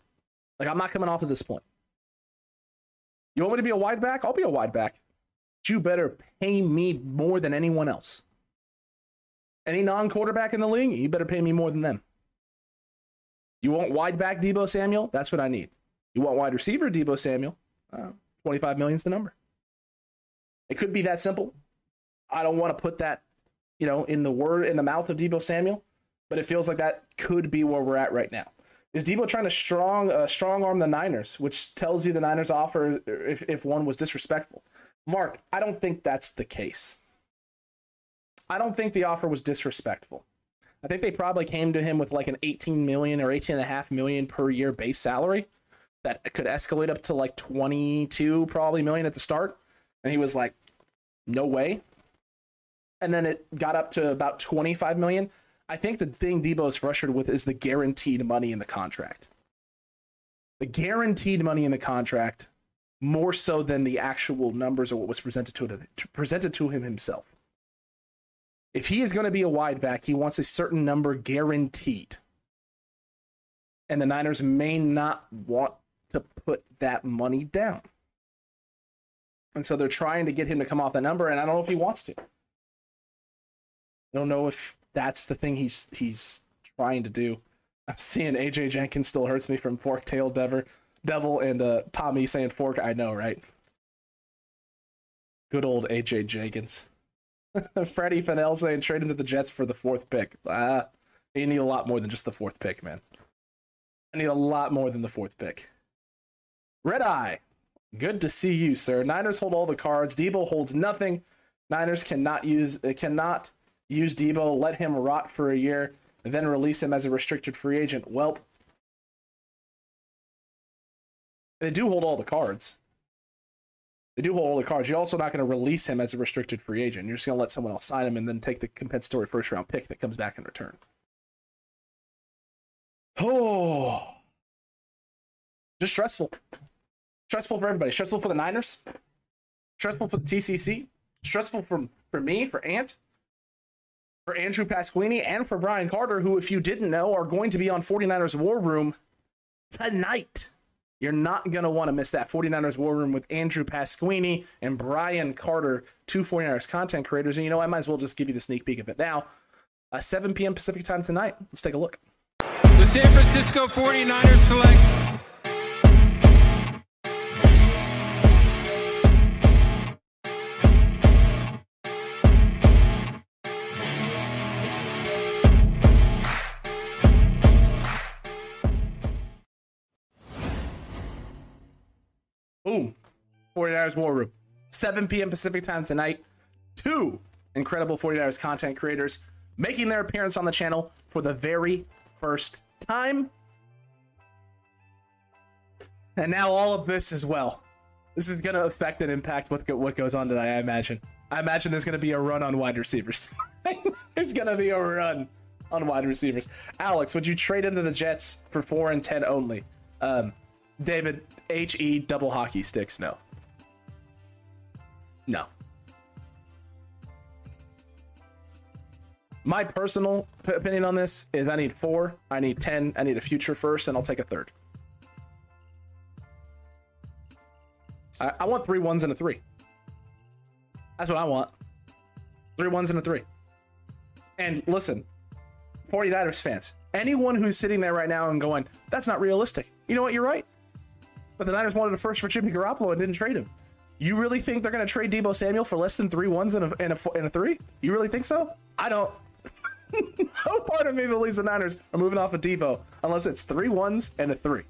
Like, I'm not coming off at this point. You want me to be a wide back? I'll be a wide back. But you better pay me more than anyone else. Any non quarterback in the league, you better pay me more than them. You want wide back Deebo Samuel? That's what I need. You want wide receiver Deebo Samuel? Uh, 25 million is the number. It could be that simple. I don't want to put that, you know, in the word in the mouth of Deebo Samuel, but it feels like that could be where we're at right now. Is Deebo trying to strong uh, strong arm the Niners, which tells you the Niners offer if, if one was disrespectful? Mark, I don't think that's the case. I don't think the offer was disrespectful. I think they probably came to him with like an 18 million or 18 and a half million per year base salary that could escalate up to like 22 probably million at the start. And he was like, no way and then it got up to about 25 million. I think the thing Deebo is frustrated with is the guaranteed money in the contract. The guaranteed money in the contract more so than the actual numbers or what was presented to presented to him himself. If he is going to be a wide back, he wants a certain number guaranteed. And the Niners may not want to put that money down. And so they're trying to get him to come off that number, and I don't know if he wants to. I don't know if that's the thing he's he's trying to do. I'm seeing AJ Jenkins still hurts me from Fork Tail Devil, Devil and uh, Tommy saying Fork. I know, right? Good old AJ Jenkins. Freddie Fennell saying trade him to the Jets for the fourth pick. Ah, you need a lot more than just the fourth pick, man. I need a lot more than the fourth pick. Red Eye, good to see you, sir. Niners hold all the cards. Deebo holds nothing. Niners cannot use uh, cannot use Deebo, let him rot for a year, and then release him as a restricted free agent. Well, they do hold all the cards. They do hold all the cards. You're also not going to release him as a restricted free agent. You're just going to let someone else sign him and then take the compensatory first round pick that comes back in return. Oh, just stressful. Stressful for everybody. Stressful for the Niners. Stressful for the TCC. Stressful for, for me, for Ant for Andrew Pasquini and for Brian Carter, who, if you didn't know, are going to be on 49ers War Room tonight. You're not going to want to miss that 49ers War Room with Andrew Pasquini and Brian Carter, two 49ers content creators. And you know, I might as well just give you the sneak peek of it now. Uh, 7 p.m. Pacific time tonight. Let's take a look. The San Francisco 49ers select 49ers War Room. 7 p.m. Pacific time tonight. Two incredible 49ers content creators making their appearance on the channel for the very first time. And now all of this as well. This is going to affect and impact what, go- what goes on tonight, I imagine. I imagine there's going to be a run on wide receivers. there's going to be a run on wide receivers. Alex, would you trade into the Jets for 4 and 10 only? Um, David, HE double hockey sticks, no. No. My personal opinion on this is I need four, I need 10, I need a future first, and I'll take a third. I, I want three ones and a three. That's what I want. Three ones and a three. And listen, 49ers fans, anyone who's sitting there right now and going, that's not realistic. You know what? You're right. But the Niners wanted a first for Jimmy Garoppolo and didn't trade him. You really think they're going to trade Deebo Samuel for less than three ones and a, and a, and a three? You really think so? I don't. no part of me believes the Niners are moving off of Deebo unless it's three ones and a three.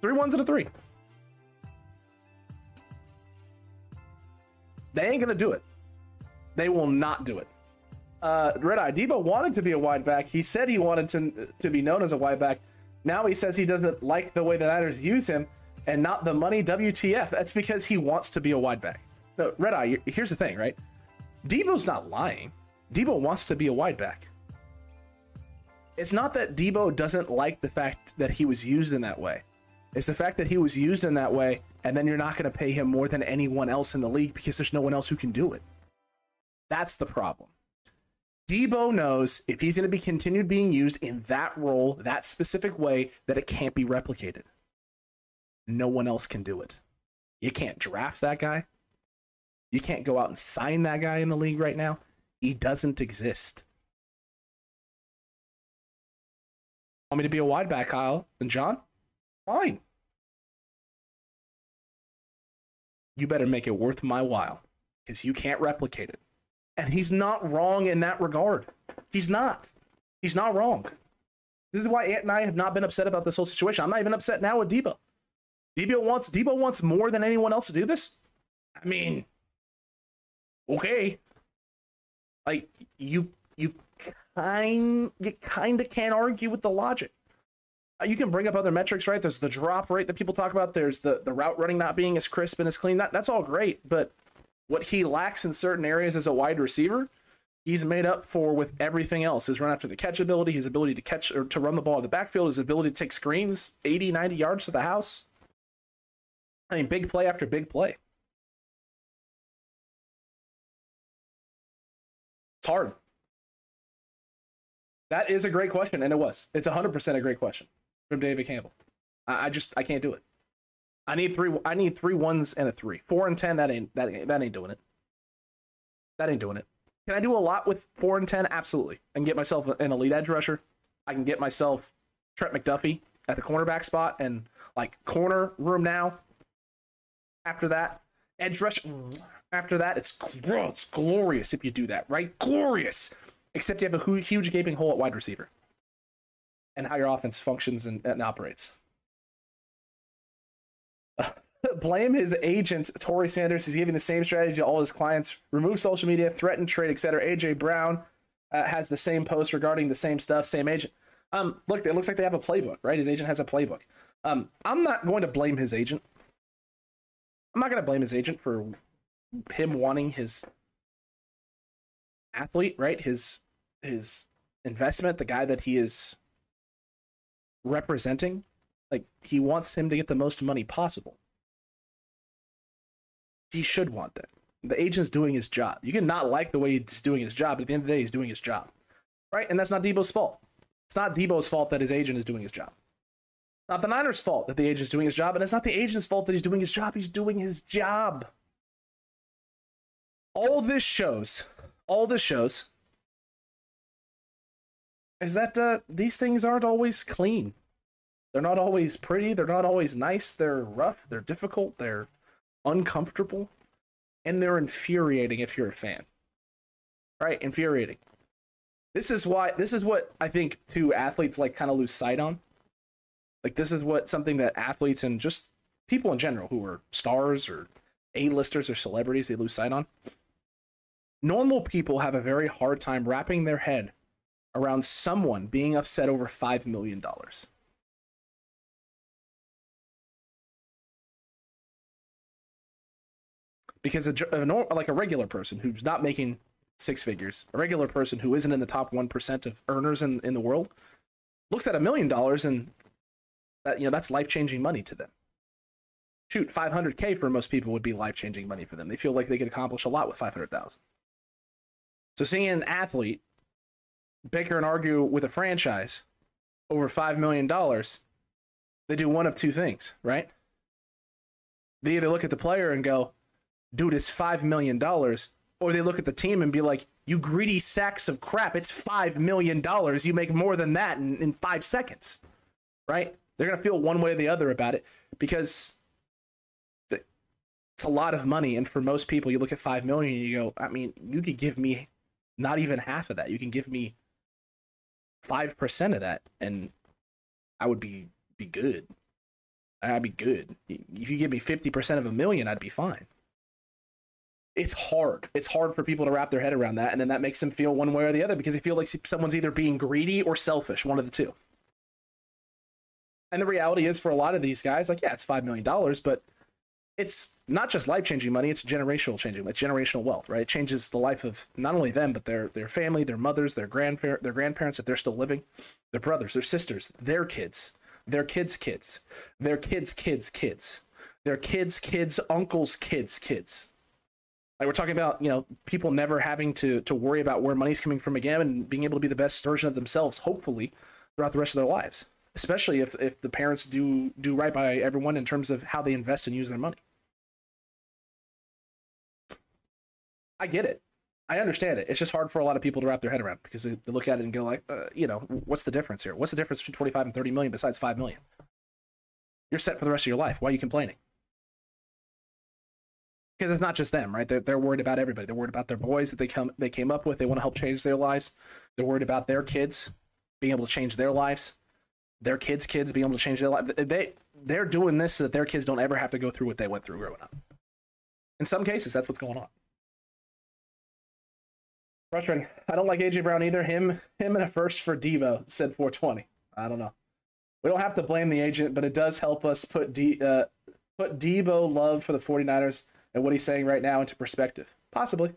Three ones and a three. They ain't gonna do it. They will not do it. Uh, Red Eye Deebo wanted to be a wide back. He said he wanted to to be known as a wide back. Now he says he doesn't like the way the Niners use him and not the money. WTF? That's because he wants to be a wide back. No, Red Eye. Here's the thing, right? Deebo's not lying. Deebo wants to be a wide back. It's not that Deebo doesn't like the fact that he was used in that way. It's the fact that he was used in that way, and then you're not going to pay him more than anyone else in the league because there's no one else who can do it. That's the problem. Deebo knows if he's going to be continued being used in that role, that specific way, that it can't be replicated. No one else can do it. You can't draft that guy. You can't go out and sign that guy in the league right now. He doesn't exist. Want me to be a wide back, Kyle and John? Fine. You better make it worth my while because you can't replicate it. And he's not wrong in that regard. He's not. He's not wrong. This is why Ant and I have not been upset about this whole situation. I'm not even upset now with Deebo. Deebo wants Deebo wants more than anyone else to do this. I mean, okay. Like you you kind you kind of can't argue with the logic. Uh, You can bring up other metrics, right? There's the drop rate that people talk about. There's the the route running not being as crisp and as clean. That that's all great, but what he lacks in certain areas as a wide receiver, he's made up for with everything else. His run after the catch ability, his ability to catch or to run the ball in the backfield, his ability to take screens 80, 90 yards to the house. I mean, big play after big play. It's hard. That is a great question, and it was. It's 100% a great question from David Campbell. I, I just I can't do it. I need three. I need three ones and a three. Four and ten. That ain't that ain't, that ain't doing it. That ain't doing it. Can I do a lot with four and ten? Absolutely. Can get myself an elite edge rusher. I can get myself Trent McDuffie at the cornerback spot and like corner room now. After that, edge rush. After that, it's it's glorious if you do that, right? Glorious. Except you have a huge gaping hole at wide receiver, and how your offense functions and, and operates. blame his agent Torrey Sanders. He's giving the same strategy to all his clients: remove social media, threaten trade, etc. AJ Brown uh, has the same post regarding the same stuff. Same agent. Um, look, it looks like they have a playbook, right? His agent has a playbook. Um, I'm not going to blame his agent. I'm not to blame his agent for him wanting his athlete, right? His his investment, the guy that he is representing. Like he wants him to get the most money possible he should want that. The agent's doing his job. You can not like the way he's doing his job, but at the end of the day, he's doing his job. Right? And that's not Deebo's fault. It's not Deebo's fault that his agent is doing his job. Not the Niners' fault that the agent's doing his job, and it's not the agent's fault that he's doing his job. He's doing his job. All this shows, all this shows, is that uh, these things aren't always clean. They're not always pretty. They're not always nice. They're rough. They're difficult. They're uncomfortable and they're infuriating if you're a fan right infuriating this is why this is what i think two athletes like kind of lose sight on like this is what something that athletes and just people in general who are stars or A-listers or celebrities they lose sight on. Normal people have a very hard time wrapping their head around someone being upset over $5 million. Because a, a, like a regular person who's not making six figures, a regular person who isn't in the top 1% of earners in, in the world, looks at a million dollars and that, you know, that's life changing money to them. Shoot, 500K for most people would be life changing money for them. They feel like they could accomplish a lot with 500,000. So seeing an athlete bicker and argue with a franchise over $5 million, they do one of two things, right? They either look at the player and go, dude, it's $5 million, or they look at the team and be like, you greedy sacks of crap, it's $5 million. You make more than that in, in five seconds, right? They're going to feel one way or the other about it because it's a lot of money. And for most people, you look at 5 million and you go, I mean, you could give me not even half of that. You can give me 5% of that and I would be, be good. I'd be good. If you give me 50% of a million, I'd be fine it's hard. It's hard for people to wrap their head around that, and then that makes them feel one way or the other because they feel like someone's either being greedy or selfish, one of the two. And the reality is, for a lot of these guys, like, yeah, it's five million dollars, but it's not just life changing money; it's generational changing. It's generational wealth, right? It changes the life of not only them, but their their family, their mothers, their grandparents, their grandparents if they're still living, their brothers, their sisters, their kids, their kids' kids, their kids' kids' kids, their kids' kids' uncles' kids' kids like we're talking about, you know, people never having to to worry about where money's coming from again and being able to be the best version of themselves, hopefully, throughout the rest of their lives. Especially if, if the parents do do right by everyone in terms of how they invest and use their money. I get it. I understand it. It's just hard for a lot of people to wrap their head around because they, they look at it and go like, uh, you know, what's the difference here? What's the difference between 25 and 30 million besides 5 million? You're set for the rest of your life. Why are you complaining? because it's not just them, right? They're, they're worried about everybody. They're worried about their boys that they come they came up with. They want to help change their lives. They're worried about their kids being able to change their lives. Their kids' kids being able to change their life. They they're doing this so that their kids don't ever have to go through what they went through growing up. In some cases, that's what's going on. Frustrating. I don't like AJ Brown either. Him him and a first for Deebo said 420. I don't know. We don't have to blame the agent, but it does help us put D, uh, put Deebo love for the 49ers and what he's saying right now into perspective. Possibly.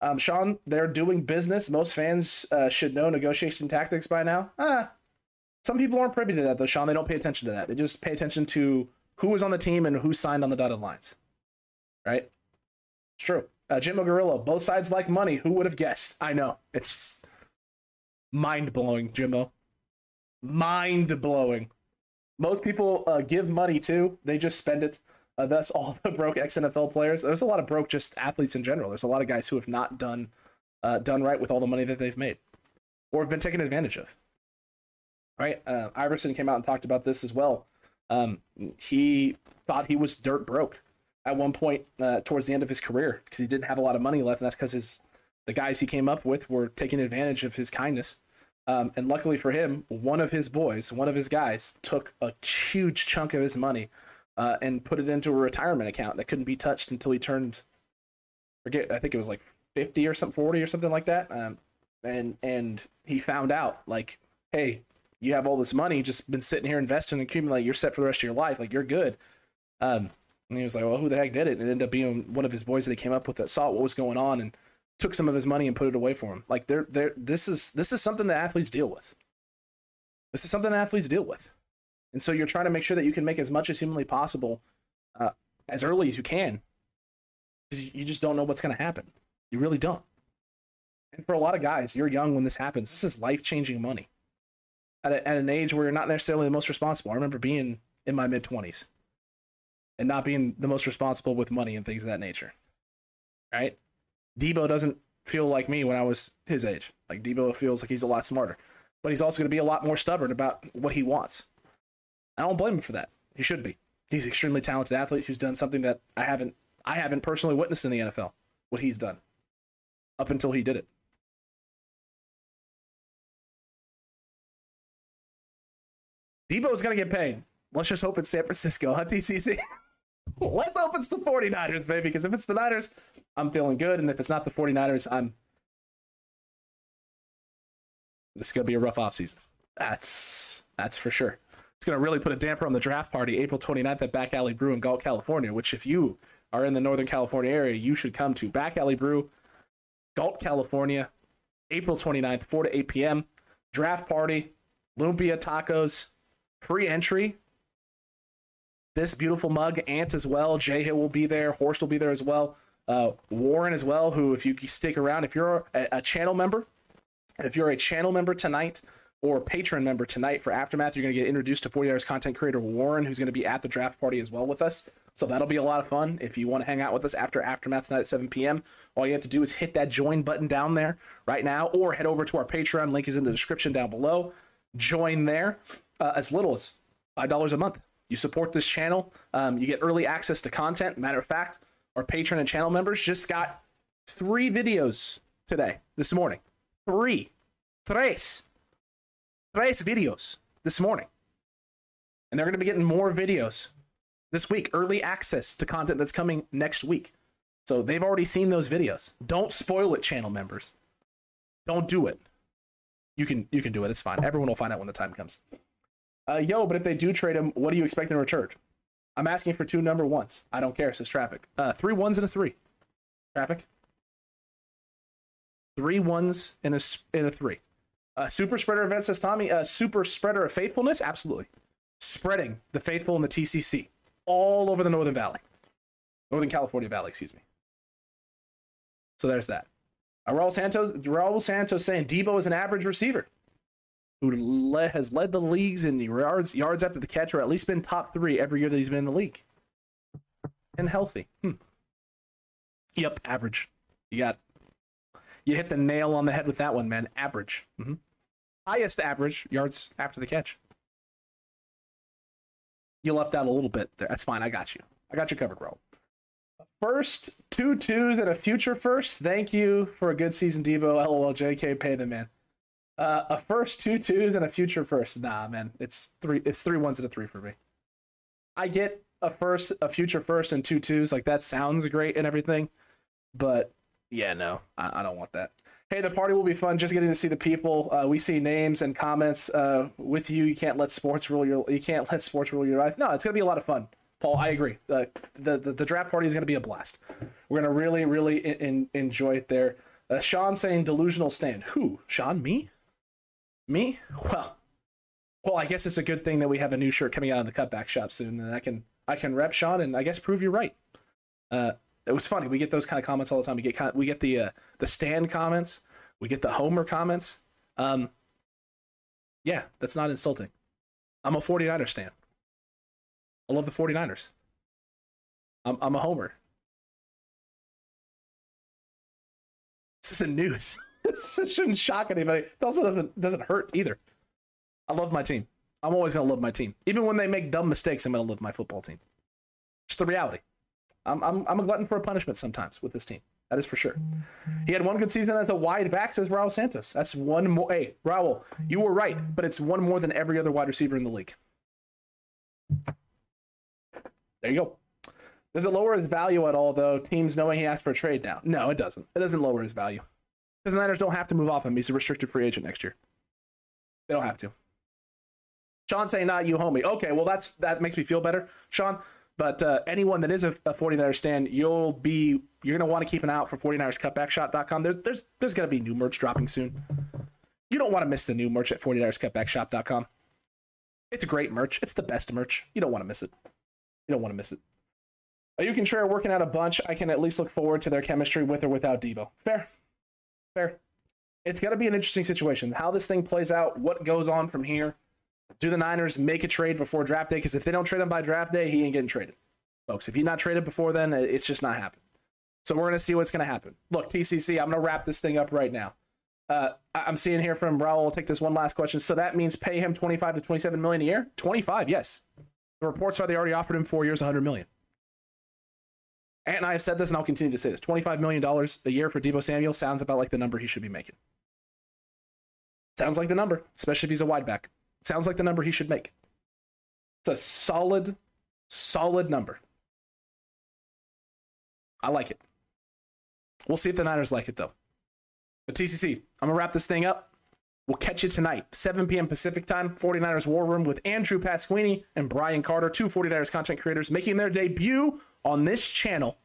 Um, Sean, they're doing business. Most fans uh, should know negotiation tactics by now. Ah, some people aren't privy to that, though, Sean. They don't pay attention to that. They just pay attention to who was on the team and who signed on the dotted lines. Right? It's true. Uh, Jim both sides like money. Who would have guessed? I know. It's mind blowing, Jimbo. Mind blowing. Most people uh, give money too, they just spend it. Uh, that's all the broke ex NFL players. There's a lot of broke just athletes in general. There's a lot of guys who have not done uh, done right with all the money that they've made, or have been taken advantage of. Right? Uh, Iverson came out and talked about this as well. Um, he thought he was dirt broke at one point uh, towards the end of his career because he didn't have a lot of money left, and that's because his the guys he came up with were taking advantage of his kindness. Um, and luckily for him, one of his boys, one of his guys, took a huge chunk of his money uh, and put it into a retirement account that couldn't be touched until he turned forget I think it was like 50 or something 40 or something like that um, and and he found out like hey you have all this money just been sitting here investing and accumulating you're set for the rest of your life like you're good um, and he was like well who the heck did it and it ended up being one of his boys that he came up with that saw what was going on and took some of his money and put it away for him like they're, they're this is this is something that athletes deal with this is something that athletes deal with and so you're trying to make sure that you can make as much as humanly possible uh, as early as you can. You just don't know what's going to happen. You really don't. And for a lot of guys, you're young when this happens. This is life changing money at, a, at an age where you're not necessarily the most responsible. I remember being in my mid 20s and not being the most responsible with money and things of that nature. Right? Deebo doesn't feel like me when I was his age. Like Deebo feels like he's a lot smarter, but he's also going to be a lot more stubborn about what he wants. I don't blame him for that. He should be. He's an extremely talented athlete who's done something that I haven't I haven't personally witnessed in the NFL. What he's done up until he did it. Deebo's gonna get paid. let's just hope it's San Francisco, huh, TCC? let's hope it's the 49ers, baby, because if it's the Niners, I'm feeling good. And if it's not the 49ers, I'm. This is to be a rough offseason. That's that's for sure. It's to really put a damper on the draft party April 29th at Back Alley Brew in Galt, California, which, if you are in the Northern California area, you should come to Back Alley Brew, Galt, California, April 29th, 4 to 8 p.m. Draft party, lumpia tacos, free entry. This beautiful mug, Ant as well. Jay Hill will be there. Horse will be there as well. Uh, Warren as well, who, if you stick around, if you're a, a channel member, if you're a channel member tonight, or Patreon member tonight for Aftermath, you're going to get introduced to 40 Hours content creator Warren, who's going to be at the draft party as well with us. So that'll be a lot of fun. If you want to hang out with us after Aftermath tonight at 7 p.m., all you have to do is hit that join button down there right now, or head over to our Patreon. Link is in the description down below. Join there uh, as little as $5 a month. You support this channel, um, you get early access to content. Matter of fact, our Patreon and channel members just got three videos today, this morning. Three. Tres tres videos this morning. And they're going to be getting more videos this week, early access to content that's coming next week. So they've already seen those videos. Don't spoil it, channel members. Don't do it. You can you can do it. It's fine. Everyone will find out when the time comes. Uh, yo, but if they do trade him, what do you expect in return? I'm asking for two number ones. I don't care, says Traffic. Uh, three ones and a three. Traffic. Three ones and a, and a three. Uh, super spreader event says Tommy. Uh, super spreader of faithfulness, absolutely. Spreading the faithful in the TCC all over the Northern Valley, Northern California Valley, excuse me. So there's that. Uh, Raul Santos, Raul Santos saying Deebo is an average receiver who le- has led the leagues in yards yards after the catch, or at least been top three every year that he's been in the league, and healthy. Hmm. Yep, average. You got you hit the nail on the head with that one, man. Average. Mm-hmm highest average yards after the catch. You left out a little bit there. That's fine. I got you. I got you covered, bro. First two twos and a future first. Thank you for a good season, Deebo. LOL, JK, pay the man. Uh, a first two twos and a future first. Nah, man, it's three. It's three ones and a three for me. I get a first, a future first, and two twos. Like that sounds great and everything, but yeah, no, I, I don't want that hey, the party will be fun. Just getting to see the people. Uh, we see names and comments uh, with you. You can't let sports rule your. You can't let sports rule your life. No, it's gonna be a lot of fun. Paul, I agree. Uh, the, the, the draft party is gonna be a blast. We're gonna really really in, in, enjoy it there. Uh, Sean saying delusional stand. Who? Sean? Me? Me? Well, well, I guess it's a good thing that we have a new shirt coming out of the cutback shop soon, and I can I can rep Sean and I guess prove you're right. Uh, it was funny. We get those kind of comments all the time. We get we get the uh, the stand comments. We get the Homer comments. Um, yeah, that's not insulting. I'm a 49er stan. I love the 49ers. I'm I'm a Homer. This isn't news. this shouldn't shock anybody. It also doesn't doesn't hurt either. I love my team. I'm always gonna love my team. Even when they make dumb mistakes, I'm gonna love my football team. It's the reality. I'm, I'm, I'm a glutton for a punishment sometimes with this team. That is for sure. He had one good season as a wide back, says Raul Santos. That's one more. Hey, Raul, you were right, but it's one more than every other wide receiver in the league. There you go. Does it lower his value at all, though? Teams knowing he asked for a trade now? No, it doesn't. It doesn't lower his value. Because the Niners don't have to move off him. He's a restricted free agent next year. They don't have to. Sean saying not you, homie. Okay, well that's that makes me feel better, Sean. But uh, anyone that is a, a 49ers stand, you'll be you're gonna want to keep an eye out for 49erscutbackshop.com. There, there's there's gonna be new merch dropping soon. You don't want to miss the new merch at 49erscutbackshop.com. It's great merch. It's the best merch. You don't want to miss it. You don't want to miss it. You can share working out a bunch. I can at least look forward to their chemistry with or without Deebo. Fair. Fair. It's got to be an interesting situation. How this thing plays out, what goes on from here do the Niners make a trade before draft day? Because if they don't trade him by draft day, he ain't getting traded, folks. If he's not traded before then, it's just not happening. So we're gonna see what's gonna happen. Look, TCC, I'm gonna wrap this thing up right now. Uh, I'm seeing here from Raul. I'll take this one last question. So that means pay him 25 to 27 million a year. 25, yes. The reports are they already offered him four years, 100 million. And I have said this, and I'll continue to say this: 25 million dollars a year for Deebo Samuel sounds about like the number he should be making. Sounds like the number, especially if he's a wideback. Sounds like the number he should make. It's a solid, solid number. I like it. We'll see if the Niners like it though. But TCC, I'm gonna wrap this thing up. We'll catch you tonight, 7 p.m. Pacific time, 49ers War Room with Andrew Pasquini and Brian Carter, two 49ers content creators making their debut on this channel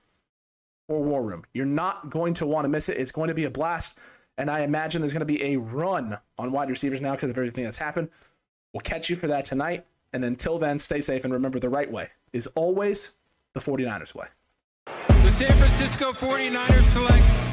for War Room. You're not going to want to miss it. It's going to be a blast. And I imagine there's going to be a run on wide receivers now because of everything that's happened. We'll catch you for that tonight. And until then, stay safe and remember the right way is always the 49ers way. The San Francisco 49ers select